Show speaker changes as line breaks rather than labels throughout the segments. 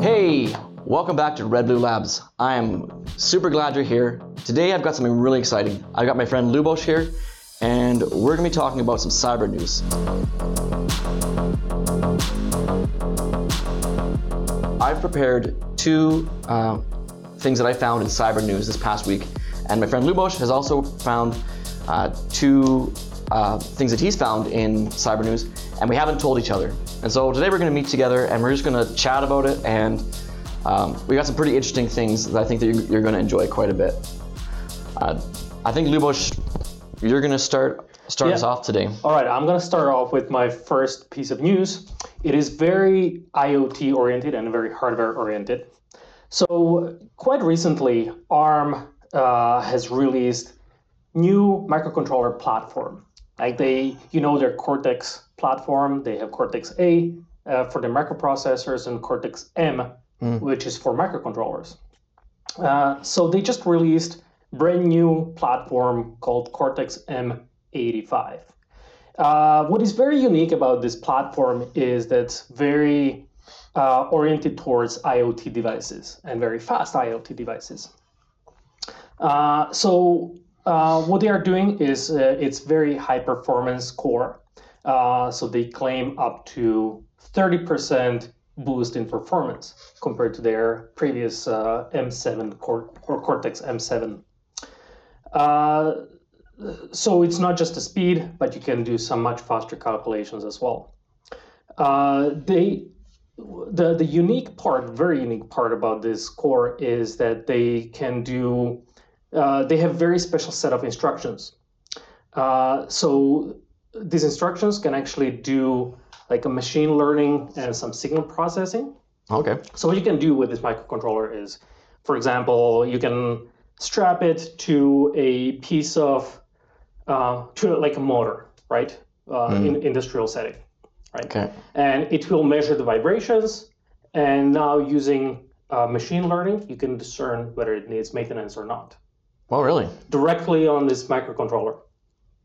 Hey, welcome back to Red Blue Labs. I am super glad you're here. Today I've got something really exciting. I've got my friend Lubos here, and we're going to be talking about some cyber news. I've prepared two uh, things that I found in cyber news this past week, and my friend Lubos has also found uh, two uh, things that he's found in cyber news, and we haven't told each other. And so today we're going to meet together, and we're just going to chat about it, and um, we got some pretty interesting things that I think that you're, you're going to enjoy quite a bit. Uh, I think Lubos, you're going to start start us off today.
All right, I'm going to start off with my first piece of news. It is very IoT oriented and very hardware oriented. So, quite recently, ARM uh, has released new microcontroller platform. Like they, you know, their Cortex platform. They have Cortex A uh, for the microprocessors and Cortex M, which is for microcontrollers. Uh, so they just released brand new platform called Cortex M85. Uh, what is very unique about this platform is that it's very uh, oriented towards IoT devices and very fast IoT devices. Uh, so uh, what they are doing is uh, it's very high performance core. Uh, so they claim up to 30% boost in performance compared to their previous uh, M7 Cor- or Cortex M7. Uh, so it's not just the speed, but you can do some much faster calculations as well. They the the unique part, very unique part about this core is that they can do. Uh, they have very special set of instructions. Uh, so these instructions can actually do like a machine learning and some signal processing.
Okay.
So what you can do with this microcontroller is, for example, you can strap it to a piece of, uh, to like a motor, right, uh, in industrial setting, right?
Okay.
And it will measure the vibrations, and now using uh, machine learning, you can discern whether it needs maintenance or not
Well, really,
directly on this microcontroller.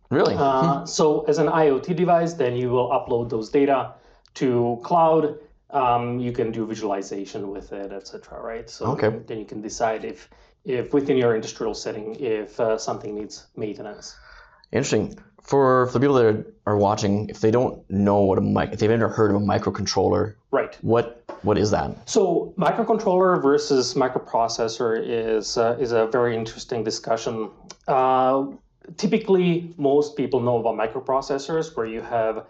really.
Uh, so as an IoT device, then you will upload those data to cloud. Um, you can do visualization with it, etc. Right? So
Okay.
then you can decide if, if within your industrial setting, if uh, something needs maintenance.
Interesting. For, for the people that are, are watching, if they don't know what a mic, if they've never heard of a microcontroller,
Right.
what what is that?
So microcontroller versus microprocessor is uh, is a very interesting discussion. Uh, typically, most people know about microprocessors, where you have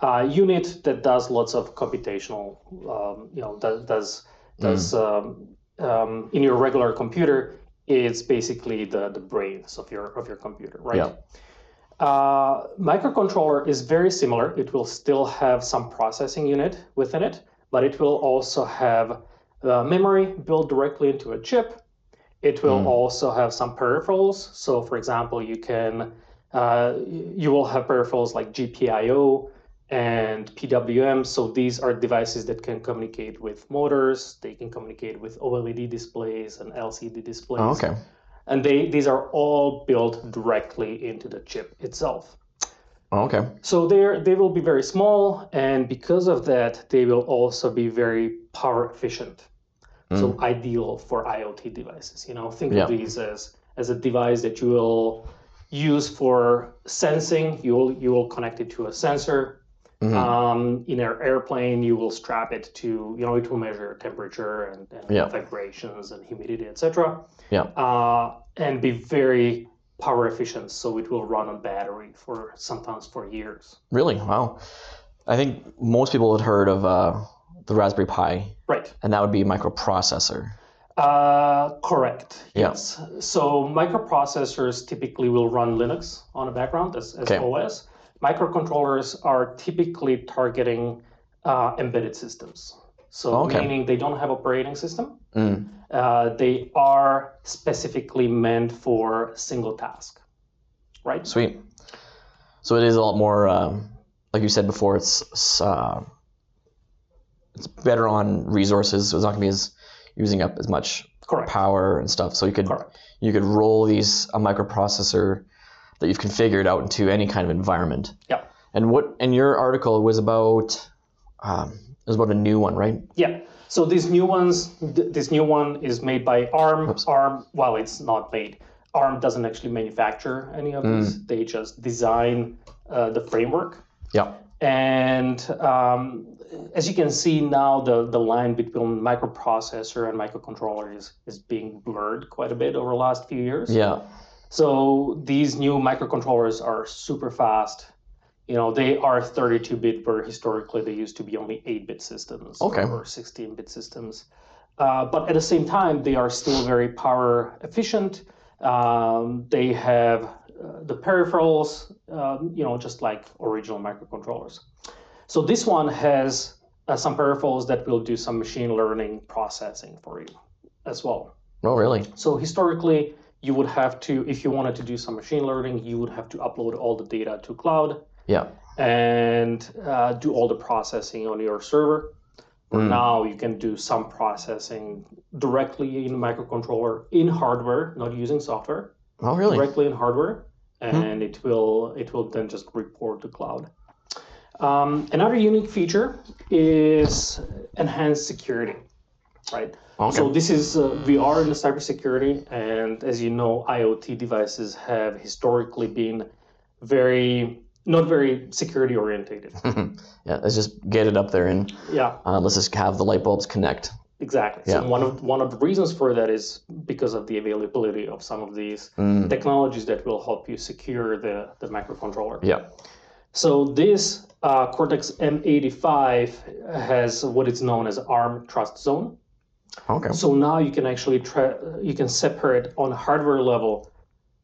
a unit that does lots of computational, um, you know, does does, does um, um, in your regular computer. It's basically the the brains of your of your computer, right?
Yeah.
Uh, microcontroller is very similar. It will still have some processing unit within it, but it will also have uh, memory built directly into a chip. It will also have some peripherals. So, for example, you can uh, you will have peripherals like GPIO and PWM. So these are devices that can communicate with motors. They can communicate with OLED displays and LCD displays
Oh, okay.
And they these are all built directly into the chip itself.
Oh, okay.
So they they will be very small, and because of that, they will also be very power efficient. So hmm. ideal for IoT devices. You know, think
Yeah.
of these as as a device that you will use for sensing. You will you will connect it to a sensor. Um, in an airplane, you will strap it to you know it will measure temperature and, and
Yeah.
vibrations and humidity, etc
Yeah.
uh, and be very power efficient. So it will run on battery for sometimes for years.
Really? Wow. I think most people had heard of uh, the Raspberry Pi,
Right.
and that would be a microprocessor.
Uh, correct.
Yeah.
Yes. So microprocessors typically will run Linux on the background as, as
Okay.
OS. Microcontrollers are typically targeting uh, embedded systems. So
Okay.
meaning they don't have operating system.
Mm.
Uh, they are specifically meant for single task. Right.
Sweet. So it is a lot more, um, like you said before. It's it's, uh, it's better on resources. So it's not going to be as using up as much
Correct.
power and stuff. So you could
Correct.
you could roll these a microprocessor that you've configured out into any kind of environment.
Yeah.
And what and your article was about um, is about a new one, right?
Yeah. So these new ones, th- this new one is made by ARM. ARM, well, it's not made. ARM doesn't actually manufacture any of these. They just design uh, the framework.
Yeah.
And um, as you can see now, the, the line between microprocessor and microcontroller is, is being blurred quite a bit over the last few years.
Yeah.
So these new microcontrollers are super fast. You know, they are 32-bit, where historically they used to be only 8-bit systems
Okay.
or 16-bit systems. Uh, but at the same time, they are still very power efficient. Um, they have uh, the peripherals, um, you know, just like original microcontrollers. So this one has uh, some peripherals that will do some machine learning processing for you as well.
Oh, really?
So historically, you would have to, if you wanted to do some machine learning, you would have to upload all the data to cloud
Yeah.
and uh, do all the processing on your server. Where Now you can do some processing directly in the microcontroller in hardware, not using software,
Oh, really?
directly in hardware, and it will it will then just report to cloud. Um, another unique feature is enhanced security, right?
Okay.
So this is uh, we are in the cybersecurity, and as you know, IoT devices have historically been very not very security orientated.
yeah. Let's just get it up there and
yeah,
uh, let's just have the light bulbs connect.
exactly.
Yeah.
So one of one of the reasons for that is because of the availability of some of these
Mm.
technologies that will help you secure the the microcontroller.
Yeah.
So this uh, Cortex M85 has what is known as ARM Trust Zone.
Okay.
So now you can actually tra- you can separate on hardware level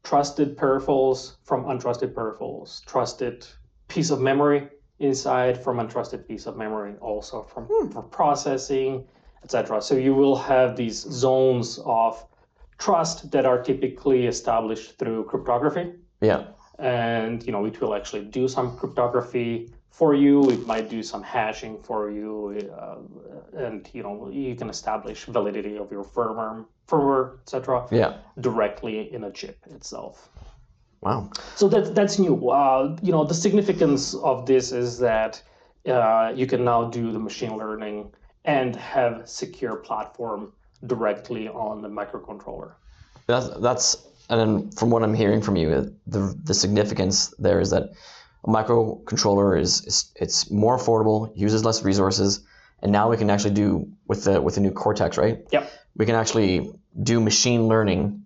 trusted peripherals from untrusted peripherals, trusted piece of memory inside from untrusted piece of memory, also from hmm. for processing, etc. So you will have these zones of trust that are typically established through cryptography
Yeah.
and you know it will actually do some cryptography for you it might do some hashing for you uh, and you know you can establish validity of your firmware firmware etc
Yeah.
directly in a chip itself
Wow.
so that's that's new uh, you know the significance of this is that uh, you can now do the machine learning and have secure platform directly on the microcontroller
That's that's and then from what I'm hearing from you, the the significance there is that a microcontroller is, is it's more affordable, uses less resources, and now we can actually do with the with the new Cortex, right?
yep
We can actually do machine learning,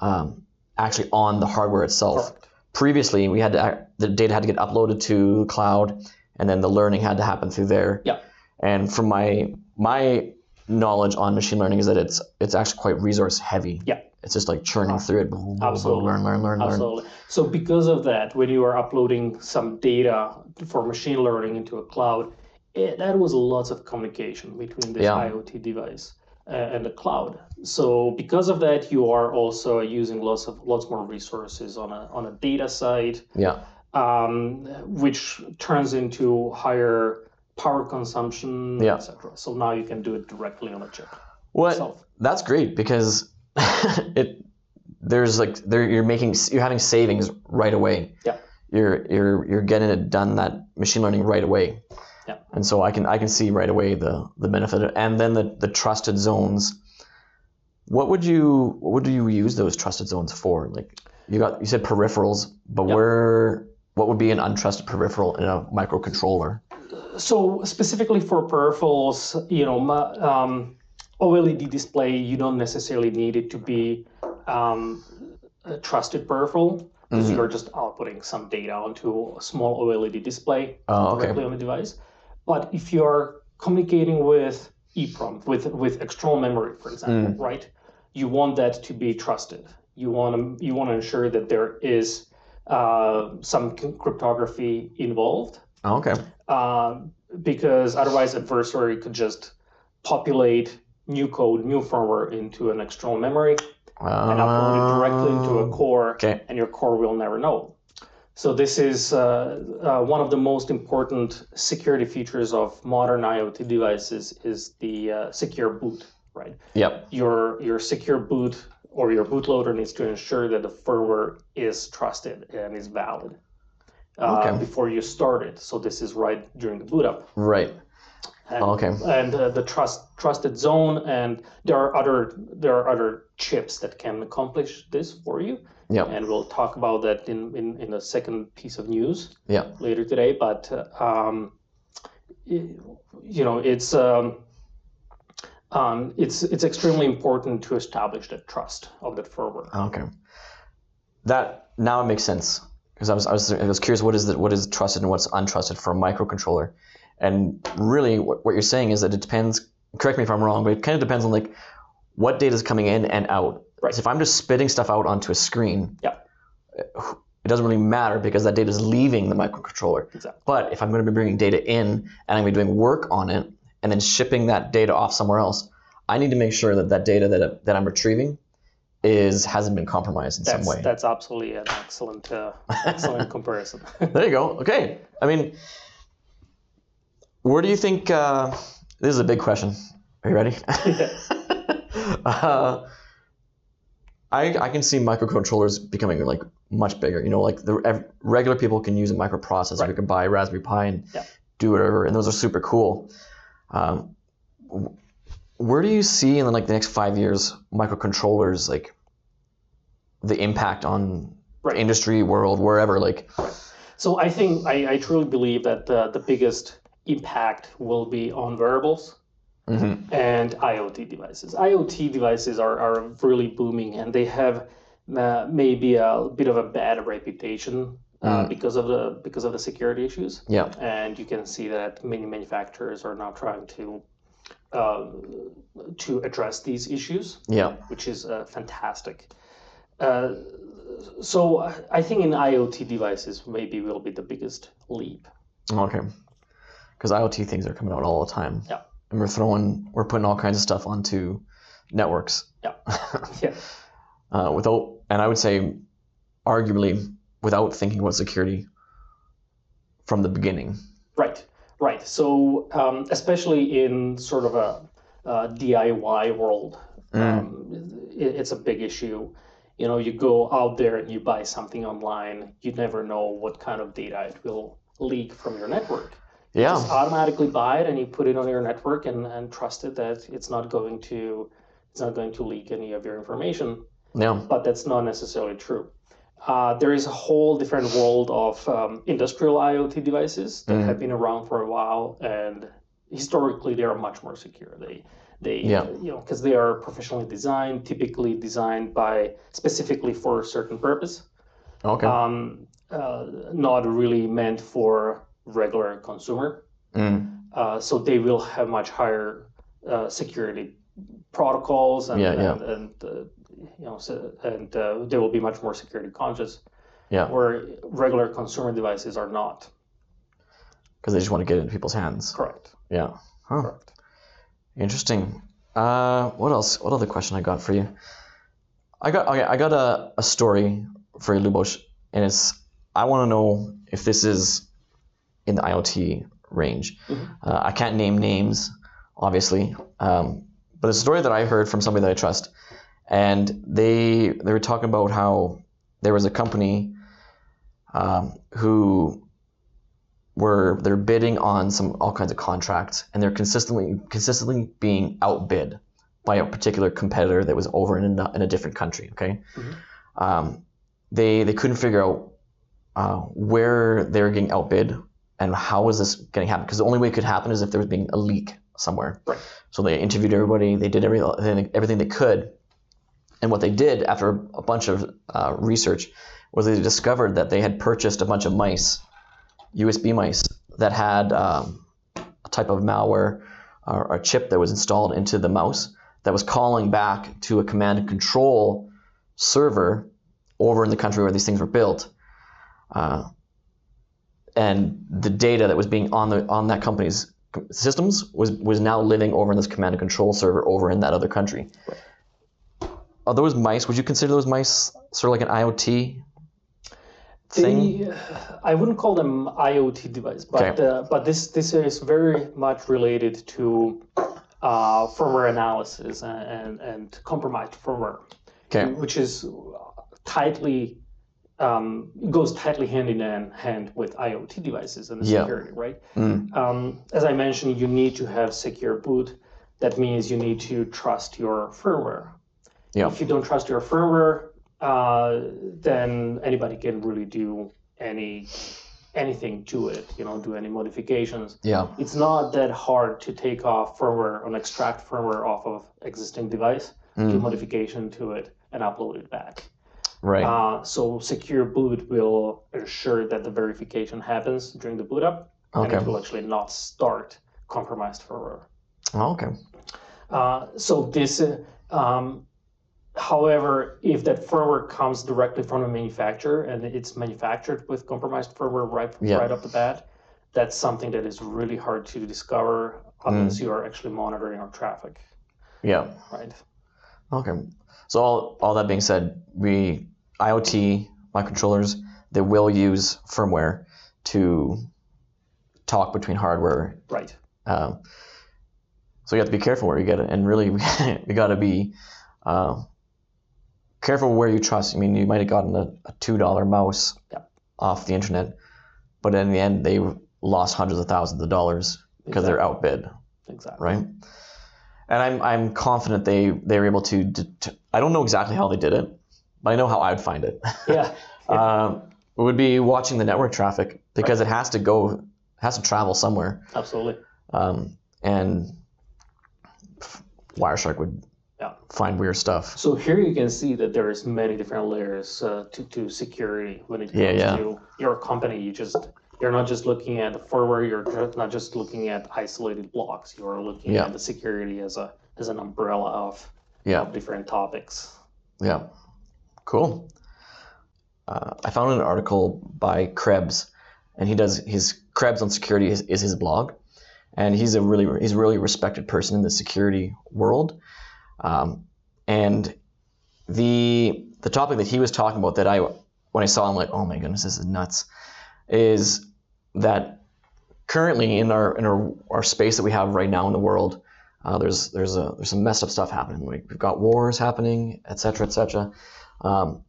um, actually on the hardware itself. Previously, we had to act, the data had to get uploaded to the cloud, and then the learning had to happen through there.
Yeah.
And from my my knowledge on machine learning is that it's it's actually quite resource heavy.
Yeah.
It's just like churning through it.
Absolutely.
Learn, learn, learn, learn.
Absolutely. So because of that, when you are uploading some data for machine learning into a cloud, it, that was lots of communication between this
Yeah.
IoT device uh, and the cloud. So because of that, you are also using lots of lots more resources on a on a data side,
Yeah.
um, which turns into higher power consumption,
Yeah.
etc. So now you can do it directly on a chip
What?
itself.
That's great because it there's like there you're making you're having savings right away.
Yeah.
You're you're you're getting it done that machine learning right away.
Yeah.
And so I can I can see right away the the benefit and then the the trusted zones. What would you what would you use those trusted zones for? Like you got you said peripherals, but
Yeah.
where what would be an untrusted peripheral in a microcontroller?
so specifically for peripherals, you know, um, OLED display, you don't necessarily need it to be um, a trusted peripheral because
Mhm.
you're just outputting some data onto a small OLED display
Oh, okay.
directly on the device. But if you're communicating with EEPROM, with with external memory, for example,
Mm.
right, you want that to be trusted. You want to you want to ensure that there is uh, some cryptography involved
Oh, okay.
um, because otherwise adversary could just populate new code, new firmware into an external memory and upload it directly into a
Oh,
core,
Okay.
and your core will never know. So this is uh, uh, one of the most important security features of modern IoT devices is the uh, secure boot, right?
Yep.
Your your secure boot or your bootloader needs to ensure that the firmware is trusted and is valid uh,
Okay.
before you start it. So this is right during the boot up.
Right.
And,
Oh, okay.
and uh, the trust trusted zone, and there are other there are other chips that can accomplish this for you.
Yeah.
And we'll talk about that in, in, in a second piece of news
Yeah.
later today. But uh, um, you know, it's um, um, it's it's extremely important to establish that trust of that firmware.
Okay. That now it makes sense because I was, I was I was curious what is the, what is trusted and what's untrusted for a microcontroller, and really what, what you're saying is that it depends. Correct me if I'm wrong, but it kind of depends on like what data is coming in and out.
Right.
So if I'm just spitting stuff out onto a screen,
Yeah.
it doesn't really matter because that data is leaving the microcontroller.
Exactly.
But if I'm going to be bringing data in and I'm going to be doing work on it and then shipping that data off somewhere else, I need to make sure that that data that, that I'm retrieving is hasn't been compromised in
That's
some way.
that's absolutely an excellent uh, excellent comparison.
There you go. Okay. I mean, where do you think? Uh, this is a big question. Are you ready? uh, I I can see microcontrollers becoming like much bigger. You know, like the ev- regular people can use a microprocessor.
Right.
We can buy a Raspberry Pi and
Yeah.
do whatever, and those are super cool. Um, where do you see in like the next five years microcontrollers like the impact on
Right.
industry, world, wherever? Like,
So I think I, I truly believe that the, the biggest impact will be on wearables
mhm.
and IoT devices. IoT devices are, are really booming and they have uh, maybe a bit of a bad reputation uh,
Mm.
because of the because of the security issues.
yeah,
And you can see that many manufacturers are now trying to uh, to address these issues
yeah,
which is uh, fantastic. Uh, so I think in IoT devices maybe will be the biggest leap.
okay. Because IoT things are coming out all the time.
Yeah.
and we're throwing, we're putting all kinds of stuff onto networks.
Yeah. Yeah.
uh, without, and I would say, arguably, without thinking about security from the beginning.
Right, right. So um, especially in sort of a, uh DIY world, um, it, it's a big issue. You know, you go out there and you buy something online, you never know what kind of data it will leak from your network.
Yeah,
just automatically buy it and you put it on your network and, and trust it that it's not going to it's not going to leak any of your information
yeah,
but that's not necessarily true uh, there is a whole different world of um, industrial iot devices that
Mhm.
have been around for a while and historically they are much more secure they they
Yeah.
you know because they are professionally designed typically designed by specifically for a certain purpose
okay.
um, uh, not really meant for regular consumer
Mm,
uh, so they will have much higher uh, security protocols and
Yeah, yeah.
and, and uh, you know so, and uh, they will be much more security conscious
yeah,
where regular consumer devices are not
because they just want to get it in people's hands.
correct
Yeah. Huh.
correct
Interesting. Uh, what else? What other question I got for you? I got okay. I got a, a story for you, Lubos, and it's I want to know if this is in the IoT range.
Mhm.
Uh, I can't name names, obviously, um, but it's a story that I heard from somebody that I trust, and they they were talking about how there was a company um, who were they're bidding on some all kinds of contracts and they're consistently consistently being outbid by a particular competitor that was over in a, in a different country okay
Mhm.
um, they they couldn't figure out uh, where they were getting outbid and how was this getting happen because the only way it could happen is if there was being a leak somewhere
Right.
so they interviewed everybody they did everything everything they could and what they did after a bunch of uh, research was they discovered that they had purchased a bunch of mice USB mice that had um, a type of malware or a chip that was installed into the mouse that was calling back to a command and control server over in the country where these things were built. Uh, and the data that was being on the on that company's systems was was now living over in this command and control server over in that other country. Are those mice? Would you consider those mice sort of like an IoT thing?
They, I wouldn't call them IoT device, but
Okay.
uh, but this this is very much related to uh, firmware analysis and, and, and compromised firmware,
Okay.
which is tightly um, goes tightly hand in hand with IoT devices and the
Yeah.
security, right?
Mm.
Um, as I mentioned, you need to have secure boot. That means you need to trust your firmware.
Yeah.
If you don't trust your firmware, uh, then anybody can really do any anything to it. You know, do any modifications.
Yeah.
It's not that hard to take off firmware and extract firmware off of existing device, do
Mm.
modification to it, and upload it back.
Right.
Uh, so secure boot will ensure that the verification happens during the boot up, and it will actually not start compromised firmware.
Oh, okay.
Uh, so this, uh, um, however, if that firmware comes directly from the manufacturer and it's manufactured with compromised firmware right
Yeah.
right off the bat, that's something that is really hard to discover unless you are actually monitoring our traffic,
Yeah.
right?
Okay. So all, all that being said, we IoT microcontrollers they will use firmware to talk between hardware.
Right.
Um, so you have to be careful where you get it, and really we, we got to be uh, careful where you trust. I mean, you might have gotten a, a two dollar mouse
Yeah.
off the internet, but in the end they lost hundreds of thousands of dollars because they're outbid
Exactly.
right? And I'm I'm confident they they were able to. Det- I don't know exactly how they did it, but I know how I'd find it.
Yeah.
um, it would be watching the network traffic because it has to go has to travel somewhere,
Absolutely.
um, and Wireshark would
Yeah.
find weird stuff.
So here you can see that there's many different layers uh, to, to security when it comes
Yeah, yeah.
to your company. You just you're not just looking at the firmware. You're not just looking at isolated blocks. You are looking
Yeah.
at the security as a as an umbrella of,
Yeah,
of different topics.
yeah, cool. Uh, I found an article by Krebs, and he does his Krebs on security is, is his blog, and he's a really he's a really respected person in the security world. Um, and the the topic that he was talking about that I when I saw him like oh my goodness this is nuts is that currently in our in our, our space that we have right now in the world uh, there's there's a there's some messed up stuff happening we've got wars happening et cetera, et cetera. Um,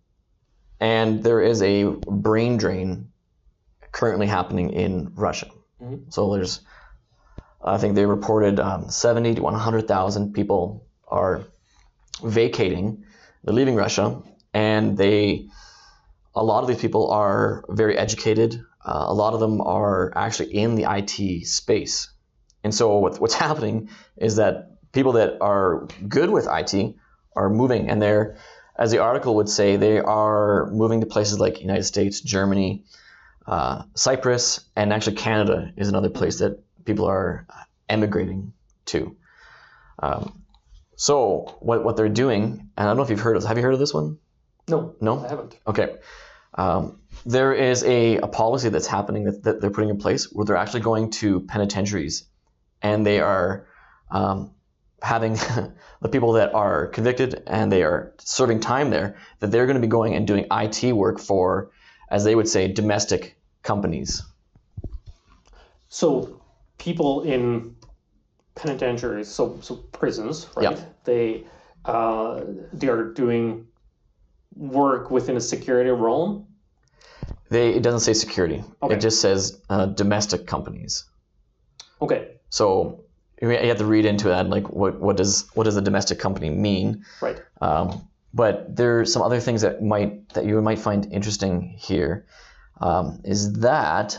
and there is a brain drain currently happening in Russia
Mhm.
so there's I think they reported um, 70 to 100,000 people are vacating, they're leaving Russia, and they, a lot of these people are very educated. Uh, a lot of them are actually in the IT space, and so what, what's happening is that people that are good with IT are moving, and they're, as the article would say, they are moving to places like United States, Germany, uh, Cyprus, and actually Canada is another place that people are emigrating to. Um, so what, what they're doing, and I don't know if you've heard of this, have you heard of this one?
No,
No?
I haven't.
Okay. Um, there is a, a policy that's happening that, that they're putting in place where they're actually going to penitentiaries and they are um, having the people that are convicted and they are serving time there, that they're going to be going and doing IT work for, as they would say, domestic companies.
So people in penitentiaries, so so prisons, right?
Yeah.
They uh, they are doing work within a security realm.
They, it doesn't say security.
Okay.
It just says uh, domestic companies.
Okay,
So you have to read into that, like what, what does what does a domestic company mean?
right.
Um, but there's some other things that might that you might find interesting here. Um, is that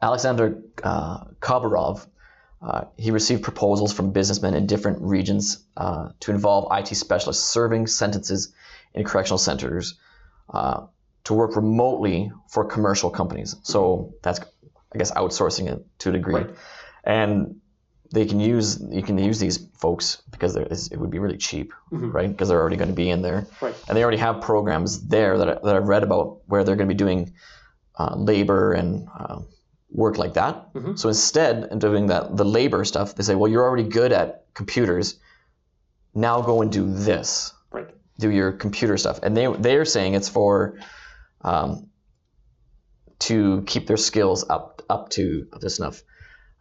Alexander uh, Khabarov, uh, he received proposals from businessmen in different regions uh, to involve IT specialists serving sentences in correctional centers uh, to work remotely for commercial companies. So that's, I guess, outsourcing it to a degree.
Right.
And they can use you can use these folks because it would be really cheap,
Mhm.
right? Because they're already going to be in there,
Right.
and they already have programs there that, I, that I've read about where they're going to be doing uh, labor and uh, work like that.
Mhm.
So instead of doing that the labor stuff, they say, well, you're already good at computers. Now go and do this.
Right.
Do your computer stuff, and they they're saying it's for um, to keep their skills up up to to snuff.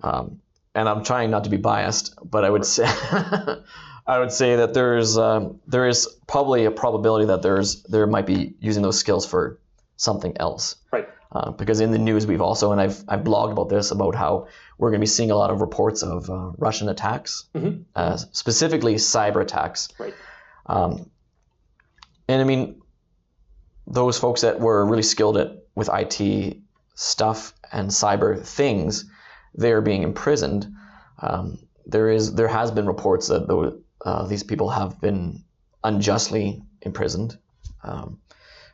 Um, and I'm trying not to be biased, but I would say I would say that there's um, there is probably a probability that there's there might be using those skills for something else.
Right.
Uh, because in the news we've also and I've I've blogged about this about how we're going to be seeing a lot of reports of uh, Russian attacks,
Mhm.
uh, specifically cyber attacks.
Right.
Um, and I mean, those folks that were really skilled at with IT stuff and cyber things, they're being imprisoned. Um, there is there has been reports that though, uh, these people have been unjustly imprisoned, um,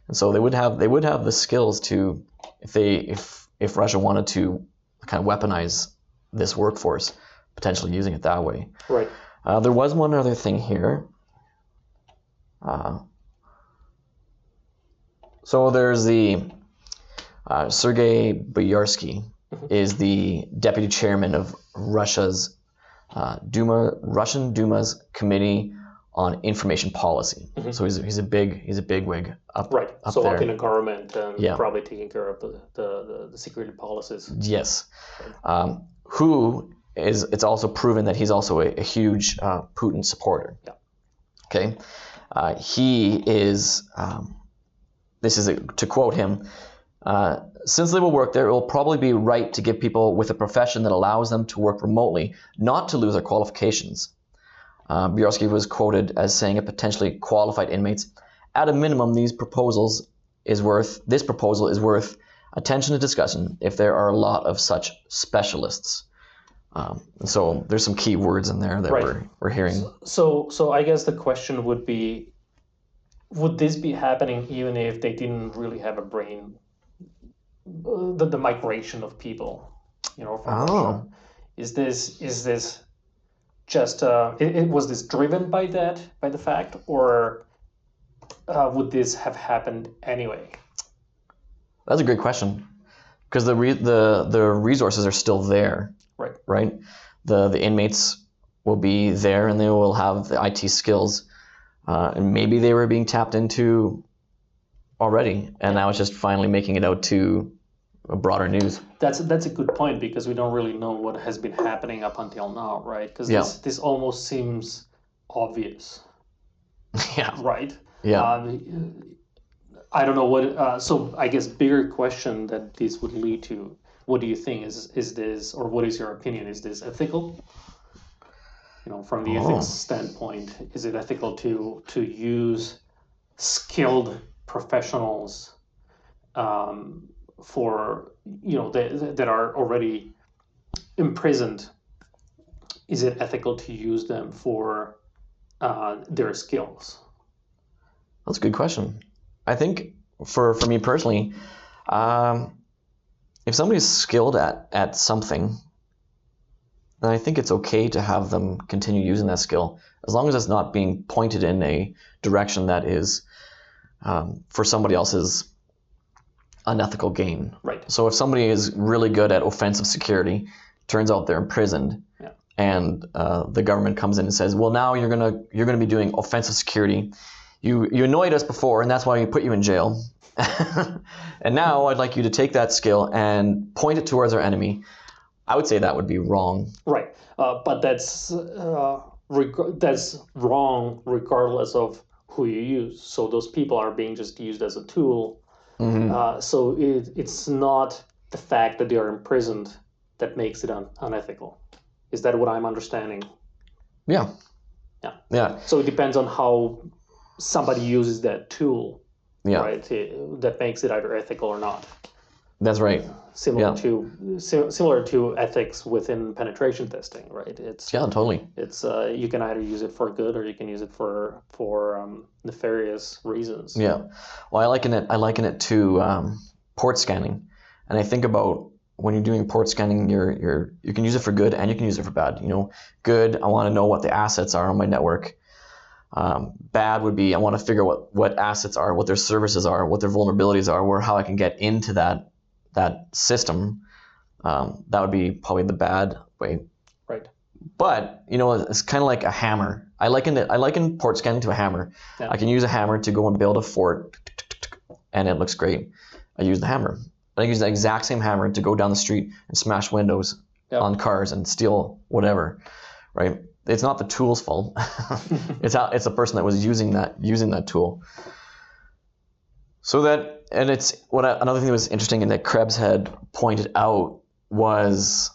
and so they would have they would have the skills to if they if if Russia wanted to kind of weaponize this workforce, potentially using it that way.
Right.
Uh, there was one other thing here. Uh, so there's the uh, Sergei Boyarsky is the deputy chairman of Russia's uh, Duma, Russian Duma's Committee on Information Policy.
Mhm.
So he's, he's a big he's a big wig up
Right.
up
so
there.
up in the government and
Yeah.
probably taking care of the, the, the, the security policies.
Yes. Um, who is, it's also proven that he's also a, a huge uh, Putin supporter.
Yeah.
Okay. Uh, he is, um, this is a, to quote him, uh, since they will work there, it will probably be right to give people with a profession that allows them to work remotely not to lose their qualifications. Uh, was quoted as saying of potentially qualified inmates, at a minimum, these proposals is worth this proposal is worth attention and discussion if there are a lot of such specialists. Um, so there's some key words in there that
Right.
we're, we're hearing.
So, so I guess the question would be, would this be happening even if they didn't really have a brain? The, the migration of people, you know, from
Oh.
Russia. Is this is this just uh, it, it, was this driven by that by the fact, or uh, would this have happened anyway?
That's a great question because the re- the the resources are still there.
Right.
Right. The the inmates will be there and they will have the IT skills, uh, and maybe they were being tapped into already, and now it's just finally making it out to broader news.
That's that's a good point because we don't really know what has been happening up until now, right? Because
Yeah.
this this almost seems obvious,
yeah.
right?
Yeah.
Um, I don't know what. Uh, so I guess bigger question that this would lead to. What do you think is is this, or what is your opinion? Is this ethical? You know, from the
Oh.
ethics standpoint, is it ethical to to use skilled professionals um, for you know that that are already imprisoned? Is it ethical to use them for uh, their skills?
That's a good question. I think for for me personally, um, if somebody's skilled at at something, then I think it's okay to have them continue using that skill as long as it's not being pointed in a direction that is um, for somebody else's unethical gain.
Right.
So if somebody is really good at offensive security, turns out they're imprisoned,
Yeah.
and uh, the government comes in and says, "Well, now you're gonna you're gonna be doing offensive security. You you annoyed us before, and that's why we put you in jail. and now I'd like you to take that skill and point it towards our enemy." I would say that would be wrong.
Right, uh, but that's uh, reg- that's wrong regardless of who you use. So those people are being just used as a tool.
Mhm.
Uh, so it, it's not the fact that they are imprisoned that makes it un- unethical. Is that what I'm understanding?
Yeah.
Yeah.
Yeah.
So it depends on how somebody uses that tool,
Yeah.
right? It- that makes it either ethical or not.
That's right.
Similar
Yeah.
to si- similar to ethics within penetration testing, right? It's
Yeah. Totally.
it's uh, you can either use it for good or you can use it for for um, nefarious reasons.
Yeah. Well, I liken it. I liken it to um, port scanning, and I think about when you're doing port scanning, you're you're you can use it for good and you can use it for bad. You know, good. I want to know what the assets are on my network. Um, bad would be I want to figure what what assets are, what their services are, what their vulnerabilities are, where how I can get into that that system. Um, that would be probably the bad way.
Right.
But you know, it's kind of like a hammer. I liken it. I liken port scanning to a hammer.
Yeah.
I can use a hammer to go and build a fort, and it looks great. I use the hammer. I use the exact same hammer to go down the street and smash windows
Yeah.
on cars and steal whatever, right? it's not the tool's fault. it's how it's the person that was using that using that tool. So that and it's what I, another thing that was interesting and that Krebs had pointed out was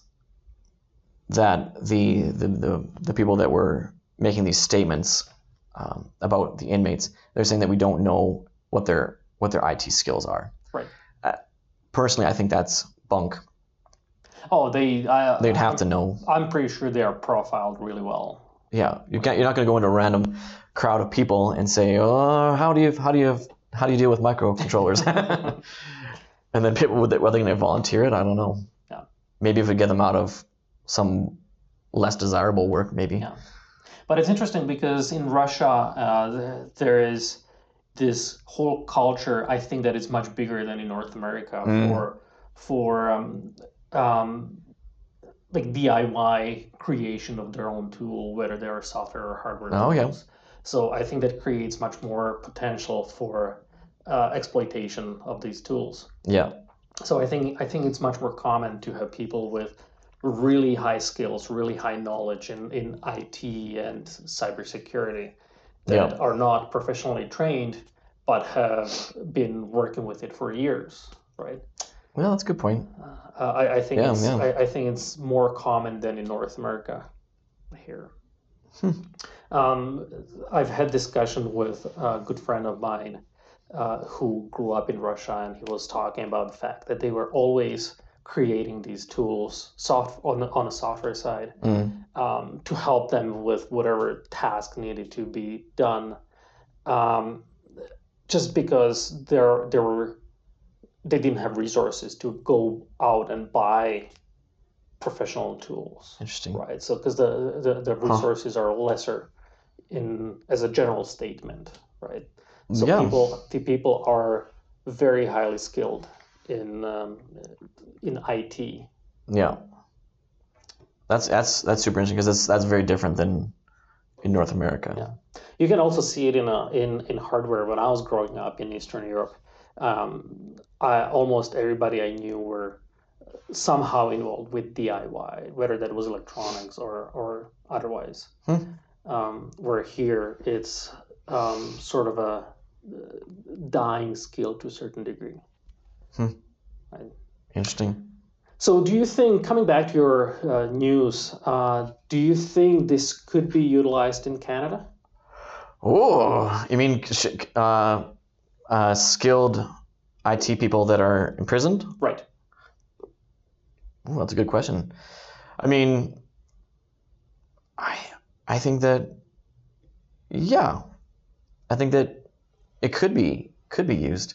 that the the, the, the people that were making these statements um, about the inmates, they're saying that we don't know what their what their IT skills are.
Right.
Uh, personally, I think that's bunk.
Oh, they. I,
They'd have
I'm,
to know.
I'm pretty sure they are profiled really well.
Yeah, you can't. You're not going to go into a random crowd of people and say, "Oh, how do you how do you how do you deal with microcontrollers?" and then people would they, were they going to volunteer it? I don't know.
Yeah.
Maybe if we get them out of some less desirable work, maybe.
Yeah. But it's interesting because in Russia, uh, there is this whole culture. I think that is much bigger than in North America
Mm.
for for um, um, like DIY creation of their own tool, whether they are software or hardware
Oh, yeah.
So I think that creates much more potential for uh, exploitation of these tools.
Yeah.
So I think I think it's much more common to have people with really high skills, really high knowledge in, in IT and cybersecurity that
Yeah.
are not professionally trained but have been working with it for years, right?
Well, that's a good point.
Uh, I, I think
Yeah,
it's,
yeah.
I, I think it's more common than in North America here.
Hmm.
Um, I've had discussion with a good friend of mine uh, who grew up in Russia, and he was talking about the fact that they were always creating these tools soft on the, on the software side
Mm.
um, to help them with whatever task needed to be done. Um, just because there there were they didn't have resources to go out and buy professional tools,
Interesting.
right? So because the, the the resources are lesser in as a general statement, right? So
yeah.
people the people are very highly skilled in um, in IT.
Yeah. That's that's that's super interesting because that's that's very different than in North America.
Yeah. You can also see it in a, in in hardware. When I was growing up in Eastern Europe, um, I, almost everybody I knew were somehow involved with DIY, whether that was electronics or or otherwise.
Hmm.
Um, where here it's um, sort of a uh, dying skill to a certain degree.
Interesting.
So, do you think, coming back to your uh, news, uh, do you think this could be utilized in Canada?
Oh, you mean uh, uh, skilled IT people that are imprisoned?
Right.
Ooh, that's a good question. I mean, I I think that yeah, I think that it could be could be used.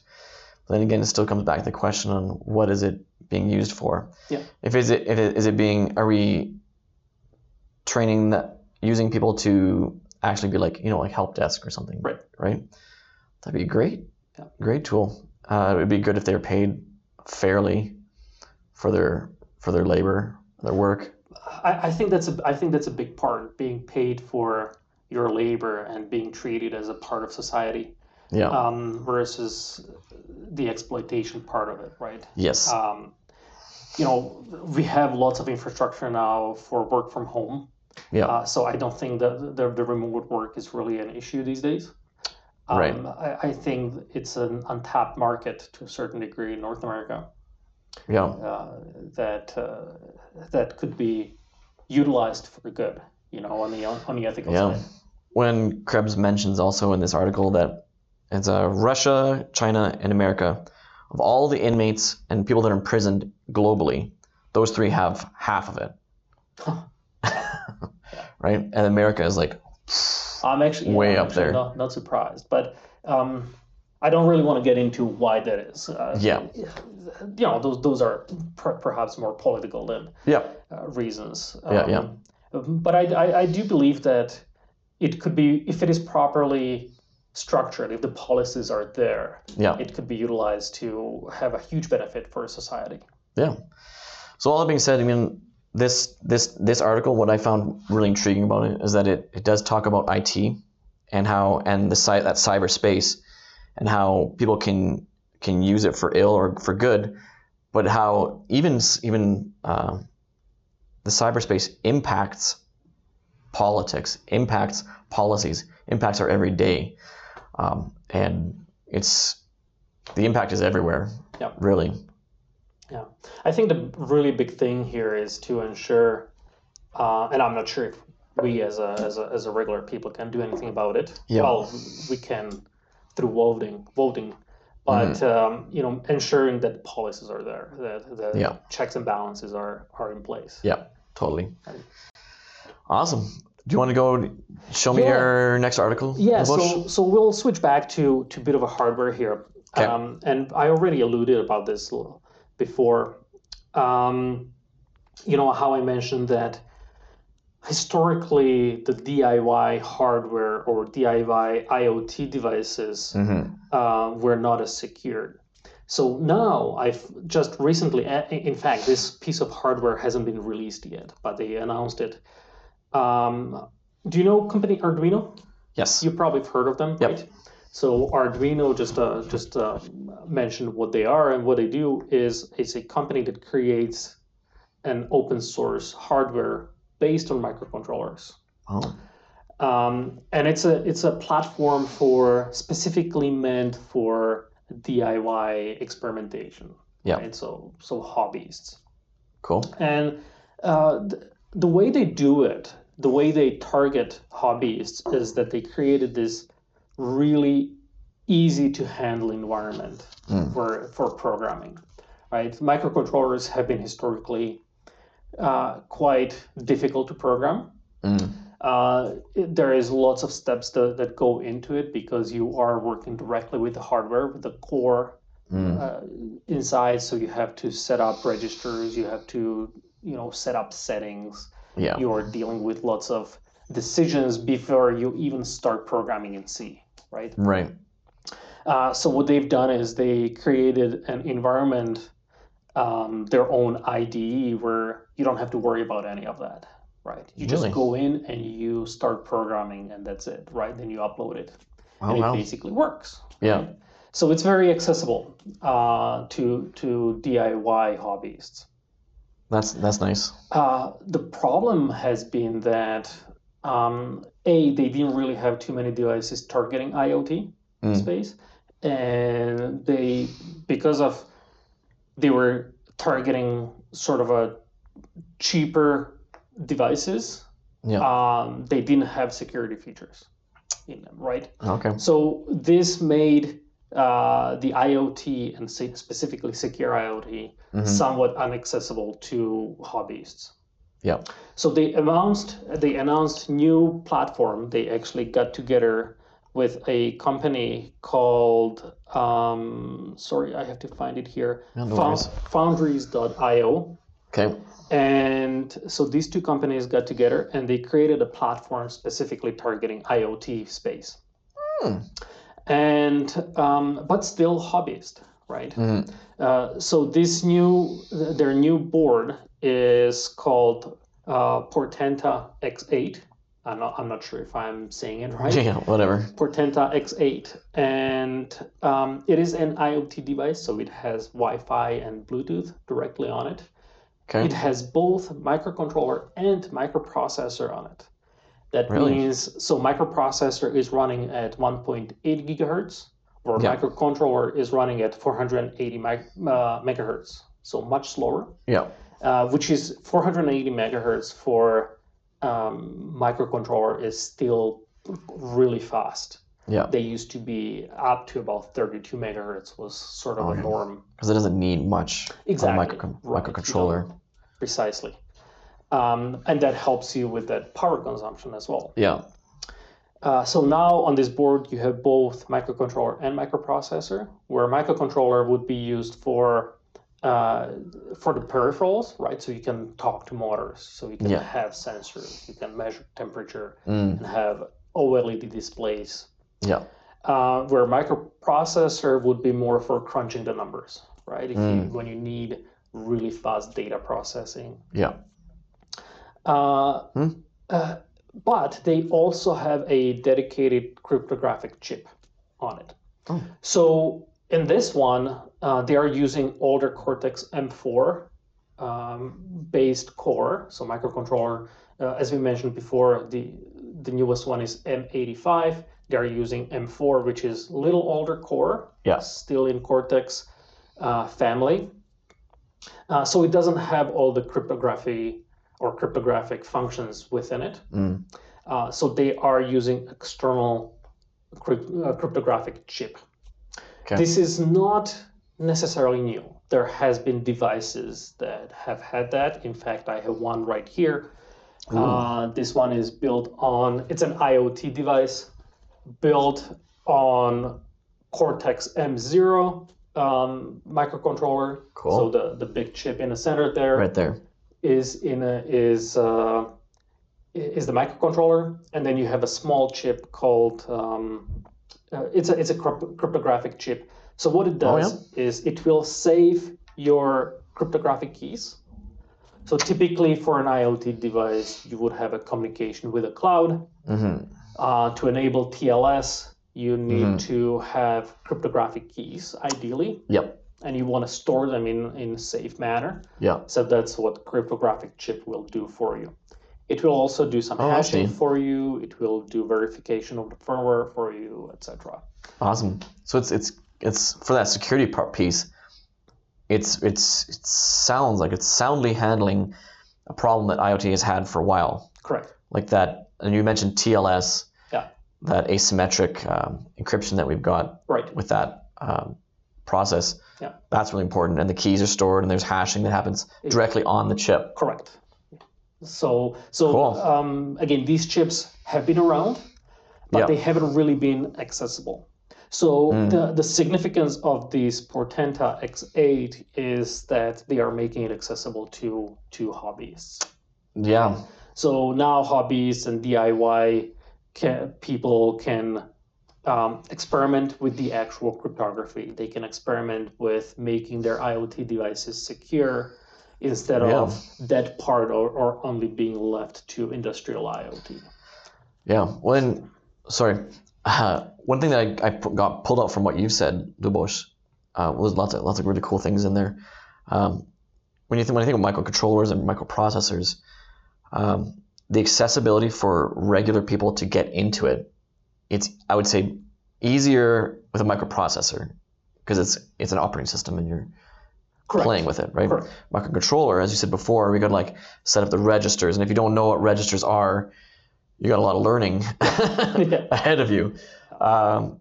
But then again, it still comes back to the question on what is it being used for.
Yeah.
If is it if it is it being are we training that using people to actually be like you know like help desk or something
Right.
right that'd be a great
Yeah.
great tool uh, it would be good if they were paid fairly for their for their labor their work
I, I think that's a I think that's a big part being paid for your labor and being treated as a part of society
yeah
um, versus the exploitation part of it, right?
yes
Um, you know, we have lots of infrastructure now for work from home,
yeah
uh, so I don't think that the, the remote work is really an issue these days. Um,
Right.
I, I think it's an untapped market to a certain degree in North America
yeah
uh, that uh, that could be utilized for good. You know, on the on the ethical
Yeah.
side.
when Krebs mentions also in this article that it's uh, Russia, China, and America, of all the inmates and people that are imprisoned globally, those three have half of it. right? And America is like,
I'm actually
Way
I'm
up
actually
there.
Not, not surprised, but um, I don't really want to get into why that is. Uh,
Yeah.
You know, those those are per- perhaps more political than
yeah,
uh, reasons.
Yeah, yeah.
Um, But I, I, I do believe that it could be, if it is properly structured, if the policies are there,
yeah,
it could be utilized to have a huge benefit for society.
yeah. So all that being said, I mean, this this this article, what I found really intriguing about it is that it, it does talk about IT and how and the site that cyberspace and how people can can use it for ill or for good, but how even even uh, the cyberspace impacts politics, impacts policies, impacts our everyday, um, and it's the impact is everywhere.
Yep.
Really.
Yeah, I think the really big thing here is to ensure, uh, and I'm not sure if we as a, as a as a regular people can do anything about it.
Yeah.
Well, we can through voting, voting, but um, you know, ensuring that policies are there, that the
Yeah.
checks and balances are are in place.
Yeah, totally. Awesome. Do you want to go show me
Yeah.
your next article?
Yeah, so so we'll switch back to to a bit of a hardware here,
Okay.
um, and I already alluded about this before. Um, you know how I mentioned that historically the DIY hardware or DIY IoT devices
Mhm.
uh, were not as secured. So now I've just recently, in fact, this piece of hardware hasn't been released yet, but they announced it. Um, do you know company Arduino?
Yes.
You probably have heard of them,
Yep.
right? So Arduino just uh, just uh, mentioned what they are and what they do is it's a company that creates an open source hardware based on microcontrollers.
Oh.
Um, and it's a it's a platform for specifically meant for DIY experimentation.
Yeah.
Right? So so hobbyists.
Cool.
And uh, th- the way they do it, the way they target hobbyists, is that they created this really easy to handle environment
Mm.
for for programming. Right, microcontrollers have been historically uh, quite difficult to program.
Mm.
Uh, it- there is lots of steps that, that go into it because you are working directly with the hardware, with the core
Mm.
uh, inside. So you have to set up registers, you have to, you know, set up settings.
Yeah.
You are dealing with lots of decisions before you even start programming in C, right?
Right.
Uh, so what they've done is they created an environment, um, their own IDE, where you don't have to worry about any of that, right? You
Really?
just go in and you start programming, and that's it, right? Then you upload it,
Oh
and
wow.
it basically works.
Yeah.
right? So it's very accessible uh, to to DIY hobbyists.
That's that's nice.
Uh, the problem has been that um, a they didn't really have too many devices targeting IoT
Mm.
space, and they because of they were targeting sort of a cheaper devices.
Yeah.
Um, they didn't have security features in them, right?
Okay.
So this made uh, the IoT and specifically secure IoT
Mhm.
somewhat inaccessible to hobbyists.
Yeah.
So they announced they announced new platform. They actually got together with a company called um, sorry, I have to find it here.
No
Found- Foundries.io.
Okay.
And so these two companies got together and they created a platform specifically targeting IoT space.
Hmm.
And um, but still hobbyist, right?
Mhm.
Uh, so this new their new board is called uh, Portenta X8. I'm not, I'm not sure if I'm saying it right.
Yeah. Whatever.
Portenta X8, and um, it is an IoT device, so it has Wi-Fi and Bluetooth directly on it.
Okay.
It has both microcontroller and microprocessor on it. That
Really?
means so microprocessor is running at 1.8 gigahertz, or
Yeah.
microcontroller is running at 480 mic- uh, megahertz, so much slower.
Yeah.
Uh, which is 480 megahertz for um, microcontroller is still really fast.
Yeah.
They used to be up to about 32 megahertz was sort of
Oh,
a
yeah.
norm.
Because it doesn't need much
Exactly.
a micro-
Right.
microcontroller.
Precisely. Um, and that helps you with that power consumption as well.
Yeah.
Uh, so now on this board, you have both microcontroller and microprocessor, where microcontroller would be used for uh, for the peripherals, right? So you can talk to motors, so you can
Yeah.
have sensors, you can measure temperature,
Mm.
and have OLED displays.
Yeah.
Uh, where microprocessor would be more for crunching the numbers, right? If you,
Mm.
when you need really fast data processing.
Yeah.
Uh,
Hmm.
uh, but they also have a dedicated cryptographic chip on it.
Oh.
So in this one, uh, they are using older Cortex M4 um, based core, so microcontroller. Uh, as we mentioned before, the the newest one is M85. They are using M4, which is little older core,
Yeah.
still in Cortex uh, family. Uh, so it doesn't have all the cryptography or cryptographic functions within it.
Mm.
Uh, so they are using external crypt- uh, cryptographic chip.
Okay.
This is not necessarily new. There has been devices that have had that. In fact, I have one right here. Uh, this one is built on. It's an IoT device built on Cortex M0 um, microcontroller.
Cool.
So the the big chip in the center there
Right there.
is in a, is uh, is the microcontroller, and then you have a small chip called um, uh, it's a it's a crypt- cryptographic chip. So what it
Oh,
does is it will save your cryptographic keys. So typically for an IoT device, you would have a communication with a cloud.
hmm
Uh, to enable TLS, you need
Mhm.
to have cryptographic keys, ideally,
Yep.
and you want to store them in in a safe manner.
Yeah.
So that's what cryptographic chip will do for you. It will also do some
Oh,
hashing for you. It will do verification of the firmware for you, etc.
Awesome. So it's it's it's for that security part piece. It's it's it sounds like it's soundly handling a problem that IoT has had for a while,
Correct.
like that. And you mentioned TLS,
Yeah.
that asymmetric um, encryption that we've got
Right.
with that um, process.
Yeah.
That's really important. And the keys are stored, and there's hashing that happens directly on the chip.
Correct. So so
Cool.
um, again, these chips have been around, but
Yeah.
they haven't really been accessible. So
Mm.
the, the significance of these Portenta X8 is that they are making it accessible to to hobbyists.
Yeah.
So now hobbyists and DIY can, people can um, experiment with the actual cryptography. They can experiment with making their IoT devices secure instead
Yeah.
of that part or, or only being left to industrial IoT.
Yeah. When sorry, uh, one thing that I, I got pulled out from what you've said, Lubos, uh, was lots of lots of really cool things in there. Um, when you think when I think of microcontrollers and microprocessors, um, the accessibility for regular people to get into it, it's I would say easier with a microprocessor because it's it's an operating system and you're
Correct.
playing with it, right?
Correct.
Microcontroller, as you said before, we got to like set up the registers, and if you don't know what registers are, you got a lot of learning ahead of you. Um,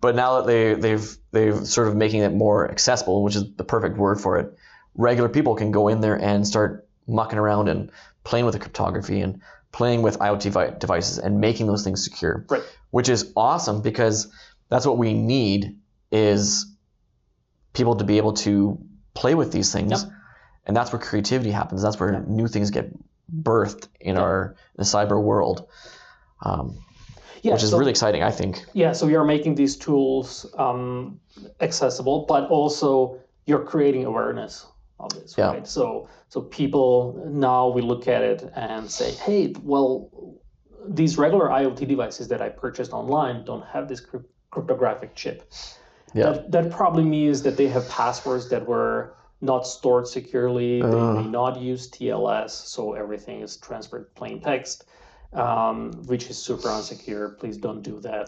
but now that they they've they've sort of making it more accessible, which is the perfect word for it, regular people can go in there and start mucking around and playing with the cryptography and playing with IoT vi- devices and making those things secure,
Right.
which is awesome because that's what we need is people to be able to play with these things, and that's where creativity happens. That's where new things get birthed in our the cyber world. Um,
Yeah,
which is
so-
really exciting, I think.
Yeah, so you're making these tools um, accessible, but also you're creating awareness of this,
Yeah.
right? So, so people now we look at it and say, hey, well, these regular IoT devices that I purchased online don't have this crypt- cryptographic chip.
Yeah.
That, that probably means that they have passwords that were not stored securely. They
Uh.
may not use TLS, so everything is transferred plain text, um, which is super unsecure. Please don't do that.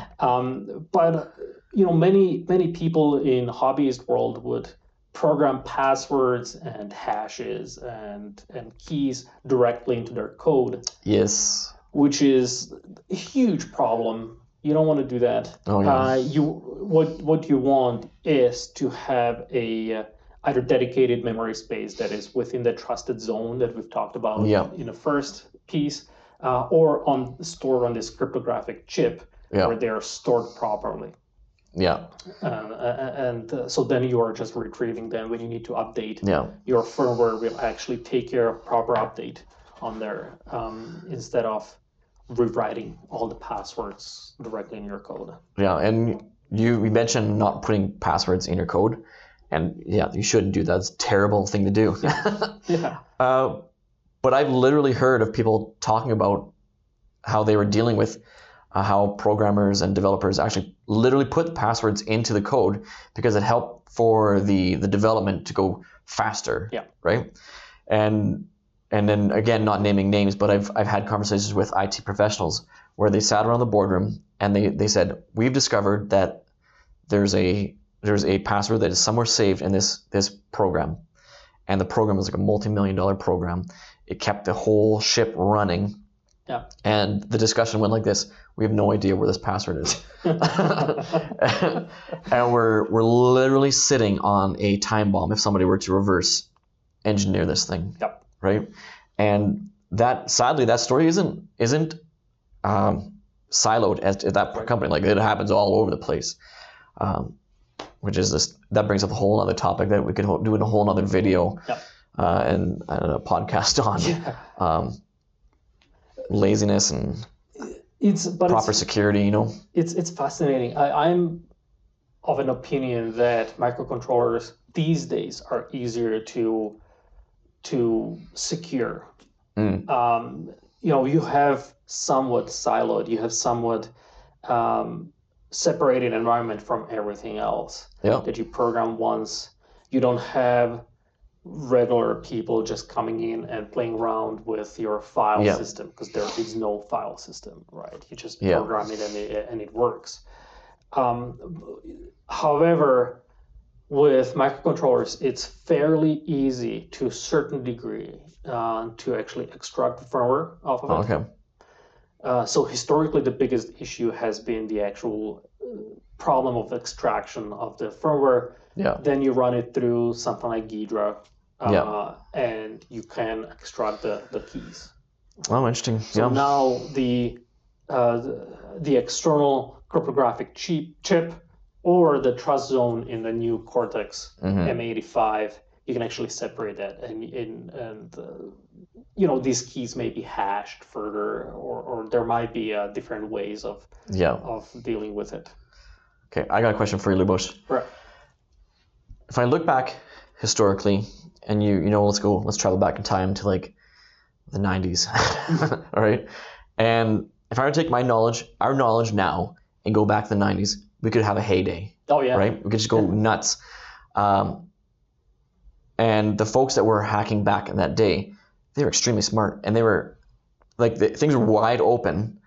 um, but you know, many many people in hobbyist world would program passwords and hashes and and keys directly into their code,
yes.
which is a huge problem. You don't want to do that.
Oh yeah.
Uh, you what what you want is to have a uh, either dedicated memory space that is within the trusted zone that we've talked about
Yeah.
in the first piece, uh, or on stored on this cryptographic chip
Yeah.
where they're stored properly.
yeah.
Uh, and uh, so then you are just retrieving them when you need to update.
Yeah.
Your firmware will actually take care of proper update on there um, instead of rewriting all the passwords directly in your code.
Yeah. And you we mentioned not putting passwords in your code, and yeah, you shouldn't do that. It's a terrible thing to do.
Yeah.
uh, but I've literally heard of people talking about how they were dealing with uh, how programmers and developers actually literally put passwords into the code because it helped for the the development to go faster.
Yeah.
Right. And and then again, not naming names, but I've I've had conversations with IT professionals where they sat around the boardroom and they, they said, We've discovered that there's a there's a password that is somewhere saved in this this program. And the program is like a multi-million dollar program. It kept the whole ship running.
Yeah.
And the discussion went like this: We have no idea where this password is, and we're we're literally sitting on a time bomb if somebody were to reverse engineer this thing.
Yep.
Right. And that sadly, that story isn't isn't um, siloed at, at that company. Like it happens all over the place. Um, which is this that brings up a whole other topic that we could ho- do in a whole other video
Yep.
uh, and, and a podcast on
Yeah.
um, laziness and
It's but
proper
it's,
security. You know,
it's it's fascinating. I, I'm of an opinion that microcontrollers these days are easier to to secure.
Mm.
Um, you know, you have somewhat siloed, you have somewhat um, separated environment from everything else
yeah,
that you program once. You don't have regular people just coming in and playing around with your file
Yeah.
system because there is no file system, right? You just
Yeah.
program it and it, and it works. Um, however, with microcontrollers, it's fairly easy to a certain degree uh, to actually extract the firmware off of it.
Oh, okay,
Uh, so historically, the biggest issue has been the actual uh, problem of extraction of the firmware.
yeah,
Then you run it through something like Ghidra, uh,
Yeah.
and you can extract the, the keys.
oh, interesting.
So
yeah,
now the, uh, the the external cryptographic chip, chip or the trust zone in the new Cortex
Mhm.
M85, you can actually separate that, and and, and uh, you know these keys may be hashed further, or, or there might be uh, different ways of
yeah.
of dealing with it.
Okay, I got a question for you, Lubos.
Right.
If I look back historically, and you you know, let's go, let's travel back in time to like the '90s, all right. And if I were to take my knowledge, our knowledge now, and go back to the '90s, we could have a heyday.
Oh yeah.
right? We could just go nuts. Um, and the folks that were hacking back in that day, they were extremely smart, and they were like the, things were wide open,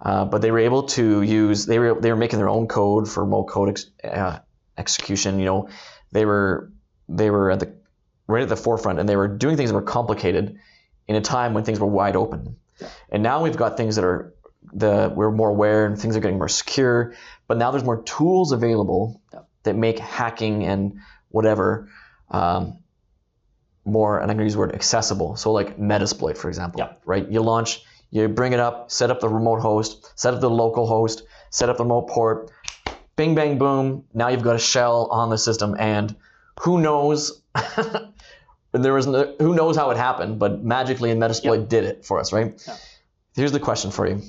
uh, but they were able to use they were they were making their own code for remote code ex, uh, execution. You know, they were they were at the right at the forefront, and they were doing things that were complicated in a time when things were wide open. And now we've got things that are the we're more aware and things are getting more secure. But now there's more tools available that make hacking and whatever um, more, and I'm going to use the word accessible. So like Metasploit, for example,
Yeah.
right? You launch, you bring it up, set up the remote host, set up the local host, set up the remote port, bing, bang, boom. Now you've got a shell on the system, and who knows? there was no, who knows how it happened, but magically, and Metasploit did it for us, right?
Yeah.
Here's the question for you: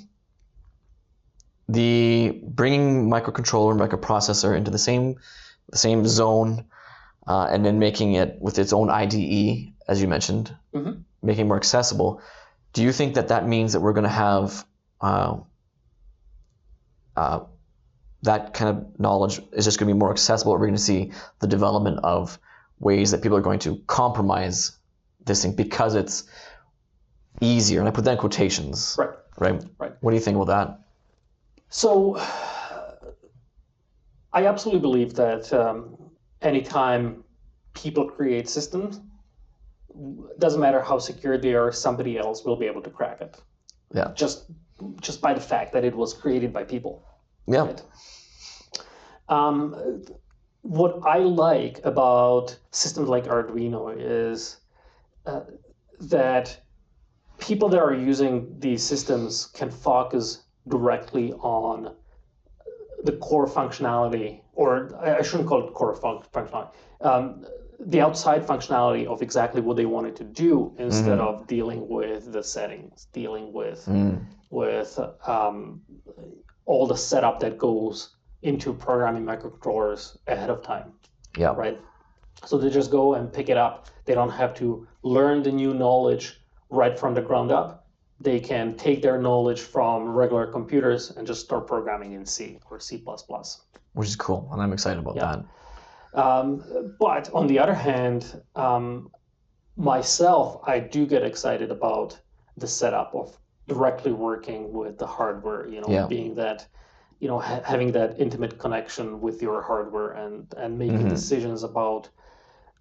the bringing microcontroller, and microprocessor into the same the same zone, uh, and then making it with its own IDE, as you mentioned,
Mhm.
making it more accessible. Do you think that that means that we're going to have uh, uh, that kind of knowledge is just going to be more accessible? We're going to see the development of ways that people are going to compromise this thing because it's easier, and I put that in quotations.
Right.
Right.
Right.
What do you think about that?
So, I absolutely believe that um, anytime people create systems, doesn't matter how secure they are, somebody else will be able to crack it.
Yeah.
Just, just by the fact that it was created by people.
Yeah.
Right. Um, what I like about systems like Arduino is uh, that people that are using these systems can focus directly on the core functionality, or I shouldn't call it core fun- functionality, um, the outside functionality of exactly what they wanted to do instead of dealing with the settings, dealing with
Mm.
with um, all the setup that goes into programming microcontrollers ahead of time,
Yeah.
right? So they just go and pick it up. They don't have to learn the new knowledge right from the ground up. They can take their knowledge from regular computers and just start programming in C or C++.
Which is cool, and I'm excited about
Yeah.
that.
Um, but on the other hand, um, myself, I do get excited about the setup of directly working with the hardware. You know,
Yeah.
being that, you know, ha- having that intimate connection with your hardware and and making
Mhm.
decisions about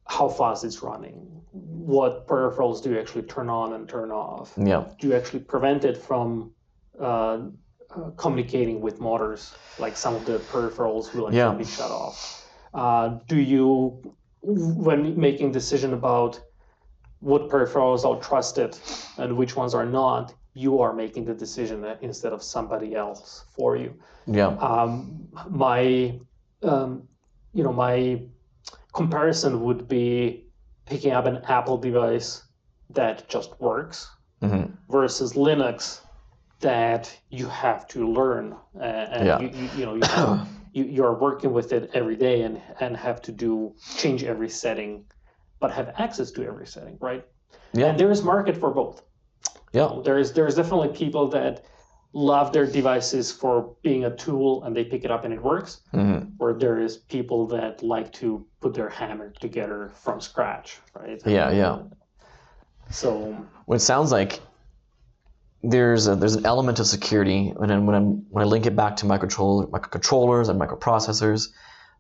how fast it's running, what peripherals do you actually turn on and turn off,
Yeah.
do you actually prevent it from uh, uh, communicating with motors, like some of the peripherals will actually
Yeah.
be shut off? Uh, do you, when making decision about what peripherals are trusted and which ones are not, you are making the decision instead of somebody else for you.
Yeah.
Um, my, um, you know, my comparison would be picking up an Apple device that just works
hmm
versus Linux that you have to learn uh, and
Yeah.
you, you, you know you, have, you you're working with it every day and and have to do change every setting but have access to every setting right
Yeah.
and there is market for both
Yeah.
there is there is definitely people that love their devices for being a tool and they pick it up and it works
hmm
or there is people that like to put their hammer together from scratch right
Yeah. Yeah.
so
What it sounds like there's a, there's an element of security, and then when I'm when I link it back to microcontroller, microcontrollers and microprocessors,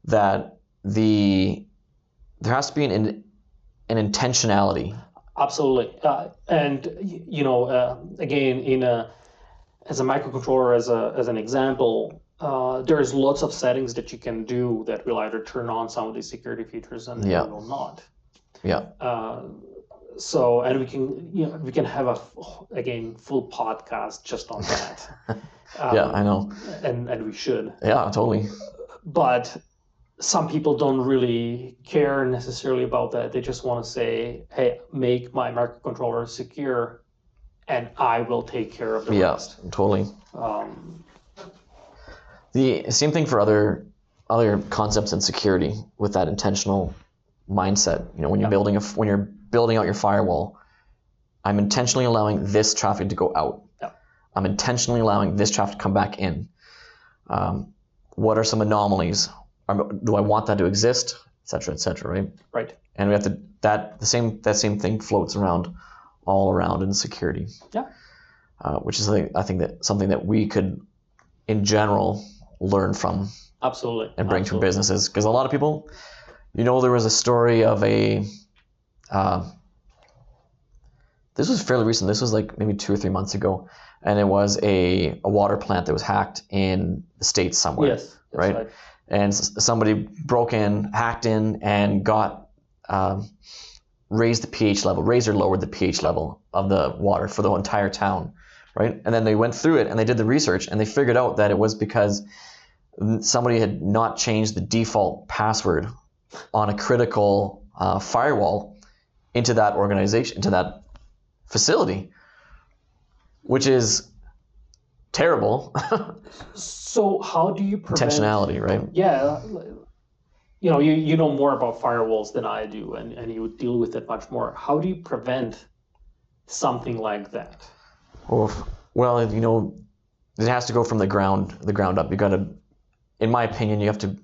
that the there has to be an an intentionality.
Absolutely, uh, and you know, uh, again, in a as a microcontroller, as a as an example, uh, there's lots of settings that you can do that will either turn on some of these security features and
Yeah.
will not.
Yeah.
Uh, so, and we can you know we can have a again full podcast just on that.
yeah,
Um,
I know.
and and we should
Yeah, totally.
but some people don't really care necessarily about that. They just want to say, "Hey, make my microcontroller secure, and I will take care of the
Yeah,
rest."
totally.
Um,
The same thing for other other concepts in security with that intentional mindset. You know, when you're
Yeah.
building a when you're building out your firewall, I'm intentionally allowing this traffic to go out.
Yeah.
I'm intentionally allowing this traffic to come back in. Um, what are some anomalies? Do I want that to exist, et cetera, et cetera, right?
right.
And we have to that the same that same thing floats around all around in security.
Yeah.
Uh, which is something I think that something that we could, in general, learn from
Absolutely.
and bring to businesses because a lot of people, you know, there was a story of a. Uh, this was fairly recent. This was like maybe two or three months ago, and it was a, a water plant that was hacked in the states somewhere
Yes. that's
right? and somebody broke in, hacked in, and got um, raised the pH level, raised or lowered the pH level of the water for the entire town, right? And then they went through it and they did the research and they figured out that it was because somebody had not changed the default password on a critical uh, firewall into that organization, into that facility, which is terrible
So how do you prevent?
intentionality, right?
Yeah. You know, you, you know more about firewalls than I do, and, and you deal with it much more. How do you prevent something like that?
Well, you know, it has to go from the ground the ground up. You got to, in my opinion, you have to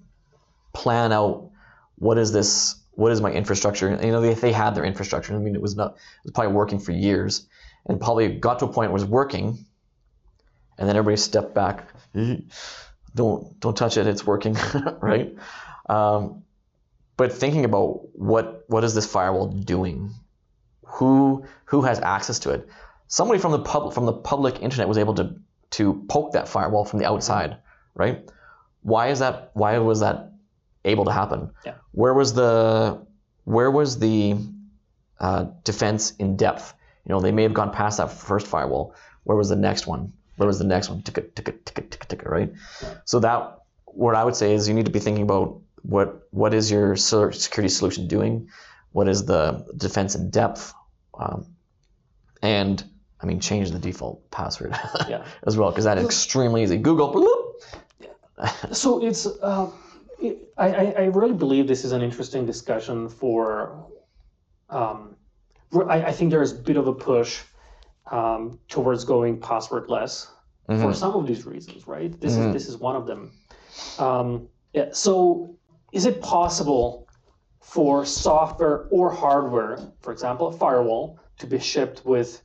plan out what is this, what is my infrastructure. You know, they, they had their infrastructure. I mean, it was not, it was probably working for years, and probably got to a point where it was working, and then everybody stepped back. Don't don't touch it. It's working, right? Um, but thinking about what what is this firewall doing? Who who has access to it? somebody from the pub from the public internet was able to to poke that firewall from the outside, right? Why is that? Why was that able to happen?
Yeah.
Where was the where was the uh, defense in depth? You know, they may have gone past that first firewall. Where was the next one? Where was the next one? Ticka, ticka, ticka, ticka, ticka, right? So that what I would say is you need to be thinking about what what is your security solution doing? What is the defense in depth? Um, and I mean, change the default password
Yeah.
as well because that's extremely easy. Google.
So it's, uh, it, I, I really believe this is an interesting discussion for, um, I, I think there's a bit of a push um, towards going passwordless for
Mhm.
some of these reasons, right? This
Mhm.
is this is one of them. Um, yeah. So is it possible for software or hardware, for example, a firewall, to be shipped with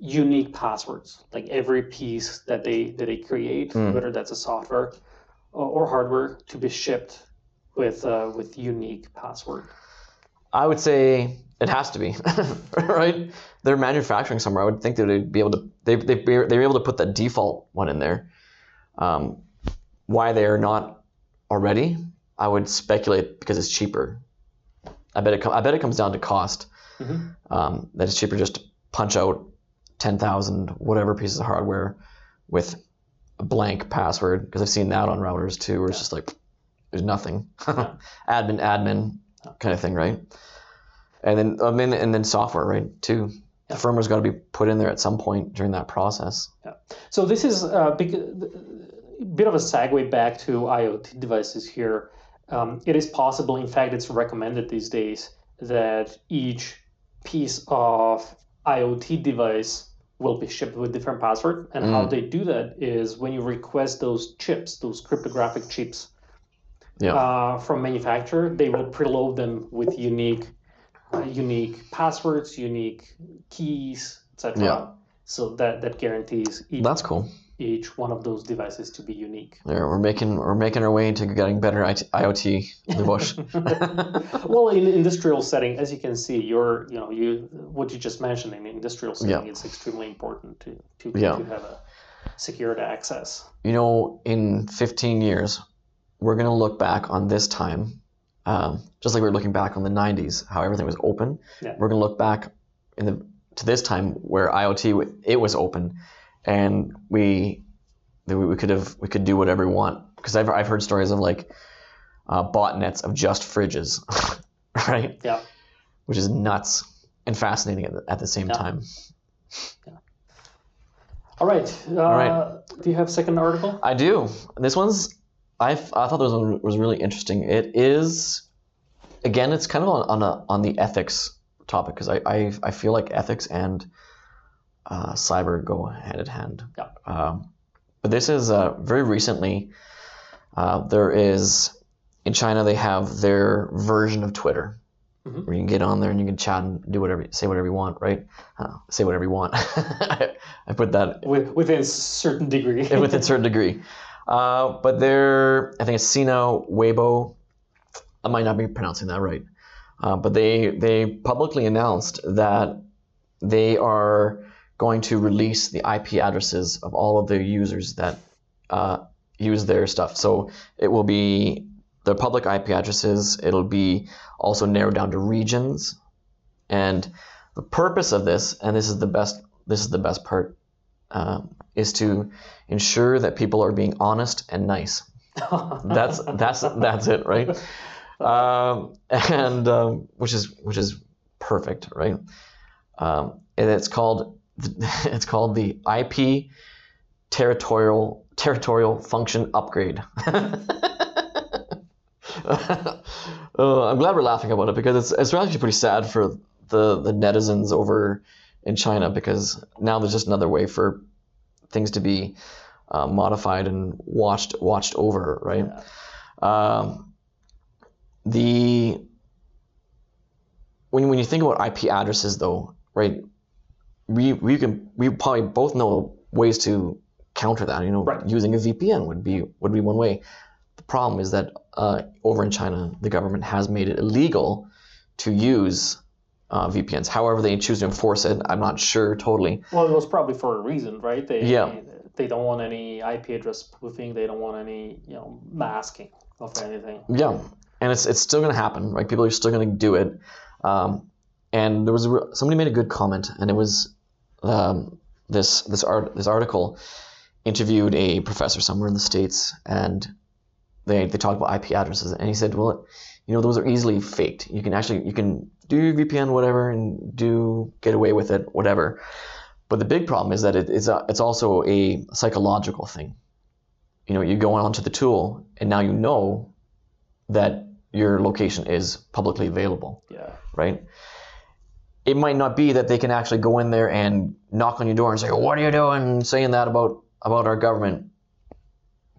unique passwords, like every piece that they that they create,
Mm.
whether that's a software or, or hardware, to be shipped with uh, with unique password.
I would say it has to be, right? They're manufacturing somewhere. I would think that they'd be able to. They they they're able to put the default one in there. Um, why they are not already, I would speculate because it's cheaper. I bet it. Com- I bet it comes down to cost.
Mhm.
Um, that it's cheaper just to punch out ten thousand whatever pieces of hardware with a blank password because I've seen that on routers too, where it's just like there's nothing. admin, admin, kind of thing, right? And then I mean, and then software, right? Too. The firmware's got to be put in there at some point during that process. Yeah.
So this is a big, a bit of a segue back to IoT devices here. Um, it is possible, in fact, it's recommended these days that each piece of IoT device will be shipped with different password. And how
Mm.
they do that is when you request those chips, those cryptographic chips
Yeah.
uh, from manufacturer, they will preload them with unique, uh, unique passwords, unique keys, etc.
Yeah.
So that that guarantees each
That's cool.
Each one of those devices to be unique.
There, we're making we're making our way into getting better IT, IoT. Lubos.
well, in the industrial setting, as you can see, you're you know you what you just mentioned in the industrial setting,
Yeah.
it's extremely important to to,
Yeah.
to have a secured access.
you know, in 15 years, we're gonna look back on this time, um, just like we are looking back on the 90s, how everything was open.
Yeah.
We're gonna look back in the to this time where IoT it was open, and we we could have we could do whatever we want. Because I've I've heard stories of like uh, botnets of just fridges, right?
Yeah.
Which is nuts and fascinating at the, at the same
Yeah.
time.
All right. Uh,
right.
Do you have second article?
I do. This one's I, I thought this one was really interesting. It is again, it's kind of on on, a, on the ethics topic because I, I I feel like ethics and uh, cyber go hand in hand.
Yeah.
Um, but this is uh, very recently. Uh, there is in China they have their version of Twitter.
Mhm.
Where you can get on there and you can chat and do whatever, say whatever you want, right? Uh, say whatever you want. I, I put that
With, within a certain degree.
within a certain degree. Uh, but they're, I think it's Sina Weibo. I might not be pronouncing that right. Uh, but they they publicly announced that they are going to release the IP addresses of all of their users that uh, use their stuff. So it will be the public IP addresses. It'll be also narrowed down to regions, and the purpose of this, and this is the best. This is the best part, um, is to ensure that people are being honest and nice. That's that's that's it, right? Um, and um, which is which is perfect, right? Um, and it's called it's called the IP territorial territorial function upgrade. uh, I'm glad we're laughing about it because it's it's actually pretty sad for the the netizens over in China because now there's just another way for things to be uh, modified and watched watched over, right? Um, the when when you think about IP addresses, though, right? We we can we probably both know ways to counter that. You know,
Right.
using a VPN would be would be one way. The problem is that uh, over in China, the government has made it illegal to use uh, VPNs. However, they choose to enforce it. I'm not sure totally.
Well, it was probably for a reason, right? They,
Yeah.
They, they don't want any IP address spoofing. They don't want any, you know, masking of anything.
Yeah, and it's it's still gonna happen, right? People are still gonna do it. Um, and there was a, somebody made a good comment, and it was um, this this art this article interviewed a professor somewhere in the states, and they they talked about IP addresses, and he said, well, you know, those are easily faked. You can actually you can do VPN whatever and do get away with it whatever. But the big problem is that it is a, it's also a psychological thing. You know, you go onto the tool, and now you know that your location is publicly available,
Yeah.
right? It might not be that they can actually go in there and knock on your door and say, "What are you doing saying that about about our government?"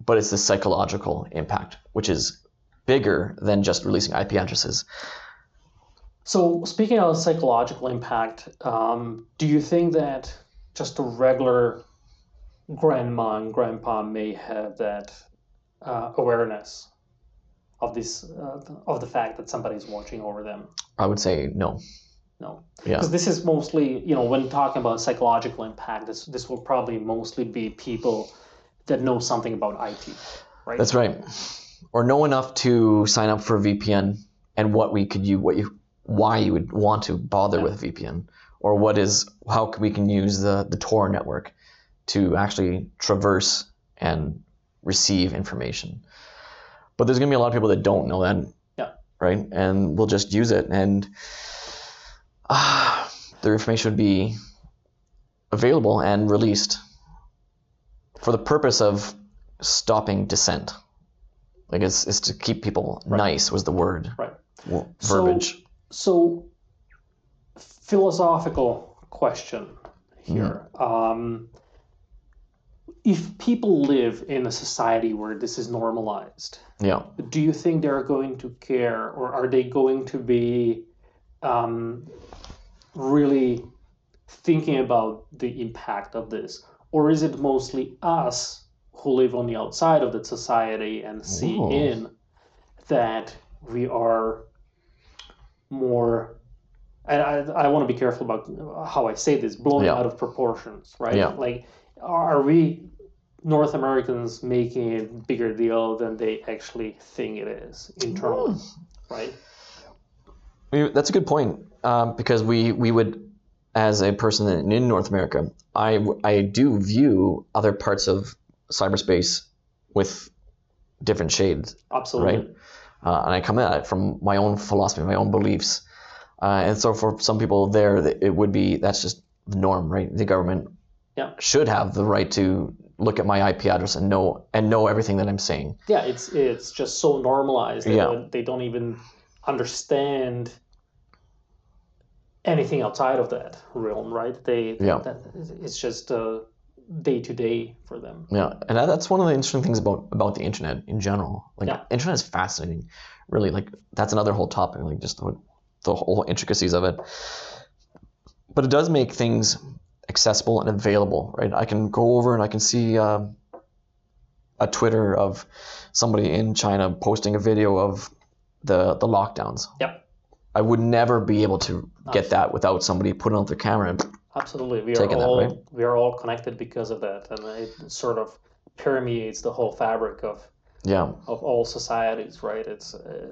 But it's the psychological impact, which is bigger than just releasing IP addresses.
So, speaking of psychological impact, um, do you think that just a regular grandma and grandpa may have that uh, awareness of this uh, of the fact that somebody's watching over them?
I would say no.
No,
Yeah.
because this is mostly you know when talking about psychological impact, this this will probably mostly be people that know something about IT, right?
That's right. Or know enough to sign up for VPN and what we could you what you why you would want to bother
Yeah.
with VPN or what is how we can use the the Tor network to actually traverse and receive information. But there's going to be a lot of people that don't know that.
Yeah.
Right? And we'll just use it and uh, their information would be available and released for the purpose of stopping dissent. Like it's, it's to keep people
Right.
nice was the word
Right.
w-
So-
verbiage.
So, philosophical question here. Um, if people live in a society where this is normalized,
yeah.
do you think they're going to care or are they going to be um, really thinking about the impact of this? Or is it mostly us who live on the outside of that society and see
Ooh.
in that we are more and I, I want to be careful about how I say this, blown
Yeah.
out of proportions, right?
Yeah.
Like, are we North Americans making a bigger deal than they actually think it is internally, right?
Mean, that's a good point um, because we, we would, as a person in, in North America, I I do view other parts of cyberspace with different shades.
Absolutely.
Right. uh, and I come at it from my own philosophy, my own beliefs. Uh, and so for some people there, it would be that's just the norm, right? The government
Yeah.
should have the right to look at my IP address and know and know everything that I'm saying.
Yeah, it's it's just so normalized that
Yeah.
they don't even understand anything outside of that realm, right? They
Yeah.
that, it's just uh, day to day for them.
Yeah, and that's one of the interesting things about about the internet in general. Like,
Yeah.
internet is fascinating. Really, like that's another whole topic. Like just the, the whole intricacies of it. But it does make things accessible and available, right? I can go over and I can see um a Twitter of somebody in China posting a video of the the lockdowns.
Yep.
I would never be able to get that without somebody putting out their camera. And,
Absolutely, we are
Taking that,
all
right?
we are all connected because of that, and it sort of permeates the whole fabric of
yeah,
of all societies, right? It's uh,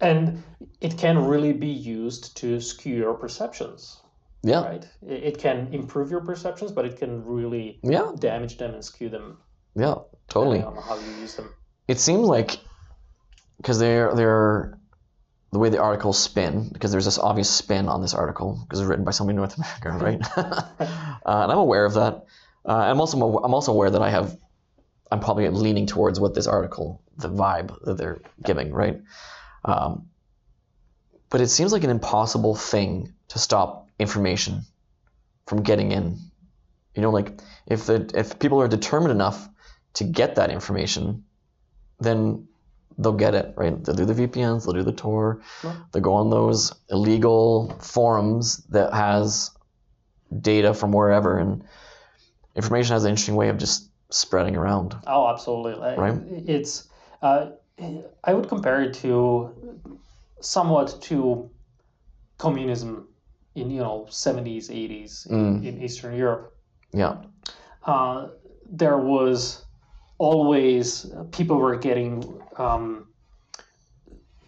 and it can really be used to skew your perceptions,
yeah,
right? It, it can improve your perceptions, but it can really
yeah,
damage them and skew them
yeah, totally.
on how you use them.
it seems like because they're they're the way the articles spin because there's this obvious spin on this article because it's written by somebody in North America, right? uh, and I'm aware of that. Uh, I'm also I'm also aware that I have I'm probably leaning towards what this article, the vibe that they're giving, right? Um, but it seems like an impossible thing to stop information from getting in. You know, like if the if people are determined enough to get that information, then they'll get it, right? They'll do the VPNs, they'll do the Tor,
Yeah.
they'll go on those illegal forums that has data from wherever, and information has an interesting way of just spreading around.
Oh, absolutely.
Right.
It's uh, I would compare it to somewhat to communism in you know 70s, 80s in,
Mm.
in Eastern Europe.
Yeah,
Uh, there was always people were getting um,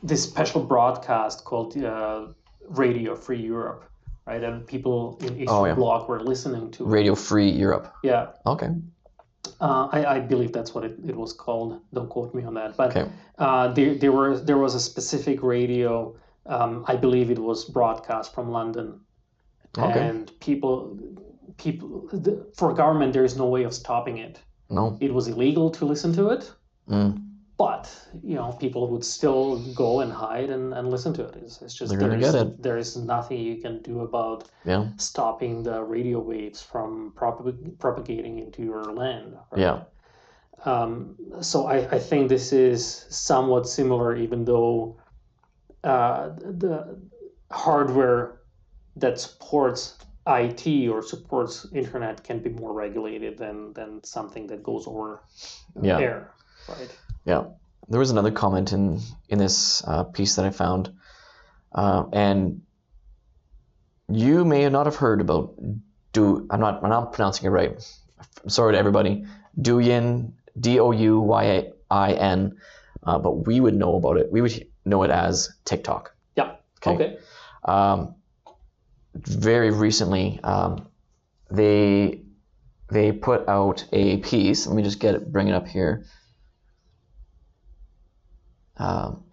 this special broadcast called uh, Radio Free Europe, right? And people in each
Oh, yeah.
Were listening to it.
Radio Free Europe.
Yeah,
Okay.
uh, I, I believe that's what it, it was called. Don't quote me on that. But
Okay.
uh, there, there were there was a specific radio. Um, I believe it was broadcast from London,
Okay.
and people people the, for government there is no way of stopping it.
No.
It was illegal to listen to it,
Mm.
but you know people would still go and hide and, and listen to it. It's, it's just there's-
it.
there is nothing you can do about
Yeah.
stopping the radio waves from propag- propagating into your land. right?
Yeah.
Um, so I, I think this is somewhat similar, even though uh, the hardware that supports IT or supports internet can be more regulated than than something that goes over
Yeah.
air, right?
Yeah, there was another comment in in this uh, piece that I found, uh, and you may not have heard about do I'm not I'm not pronouncing it right. I'm sorry to everybody. Douyin, D O U Y I N, uh, but we would know about it. We would know it as TikTok.
Yeah.
Okay.
Okay.
Um, very recently, um, they they put out a piece. Let me just get it, bring it up here. Um,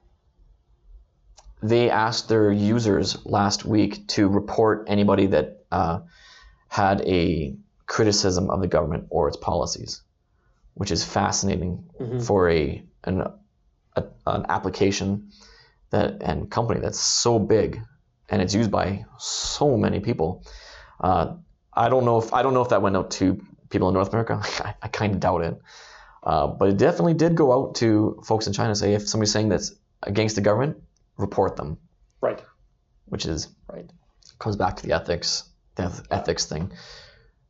they asked their users last week to report anybody that uh, had a criticism of the government or its policies, which is fascinating
Mhm.
for a an, a an application that and company that's so big and it's used by so many people. Uh, I don't know if I don't know if that went out to people in North America. I, I kind of doubt it, uh, but it definitely did go out to folks in China. Say if somebody's saying that's against the government, report them,
Right.
which is
Right.
comes back to the ethics the eth- ethics thing.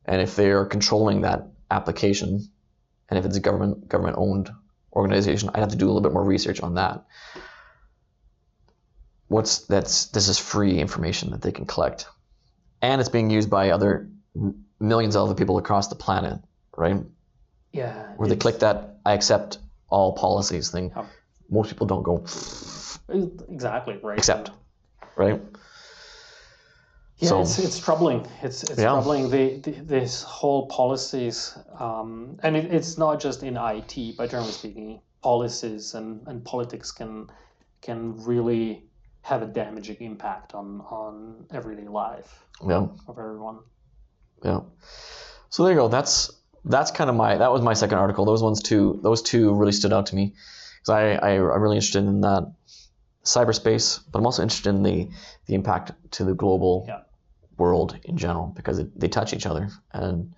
And if they are controlling that application, and if it's a government government owned organization, I'd have to do a little bit more research on that. What's that's this is free information that they can collect, and it's being used by other millions of other people across the planet, right?
Yeah.
Where they click that I accept all policies thing.
Yeah.
Most people don't go
Exactly. Right.
accept, right?
Yeah,
So-
it's, it's troubling. It's it's
Yeah.
troubling. The, the this whole policies, um, and it, it's not just in IT, but generally speaking, policies and, and politics can can really have a damaging impact on on everyday life
Yeah.
of everyone.
Yeah. So there you go. That's that's kind of my that was my second article. Those ones two those two really stood out to me because I, I I'm really interested in that cyberspace, but I'm also interested in the the impact to the global
Yeah.
world in general because it, they touch each other and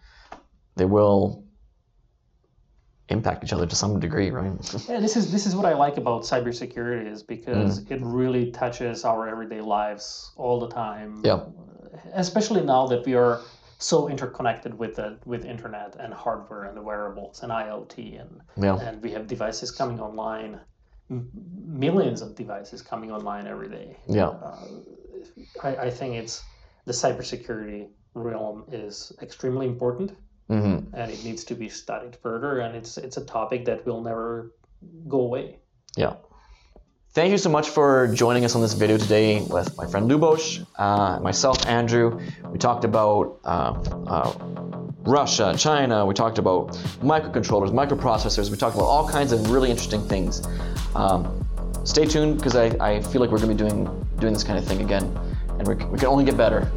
they will impact each other to some degree, right?
Yeah, this is this is what I like about cybersecurity is because
Mm.
it really touches our everyday lives all the time.
Yeah.
Especially now that we are so interconnected with the with internet and hardware and the wearables and IoT and
yeah.
and we have devices coming online, m- millions of devices coming online every day.
Yeah.
Uh, I, I think it's the cybersecurity realm is extremely important
hmm
and it needs to be studied further and it's it's a topic that will never go away
Yeah. Thank you so much for joining us on this video today with my friend Lubos, uh, myself, Andrew. We talked about uh, uh, Russia, China. We talked about microcontrollers, microprocessors. We talked about all kinds of really interesting things. Um, stay tuned because I, I feel like we're going to be doing doing this kind of thing again, and we we can only get better.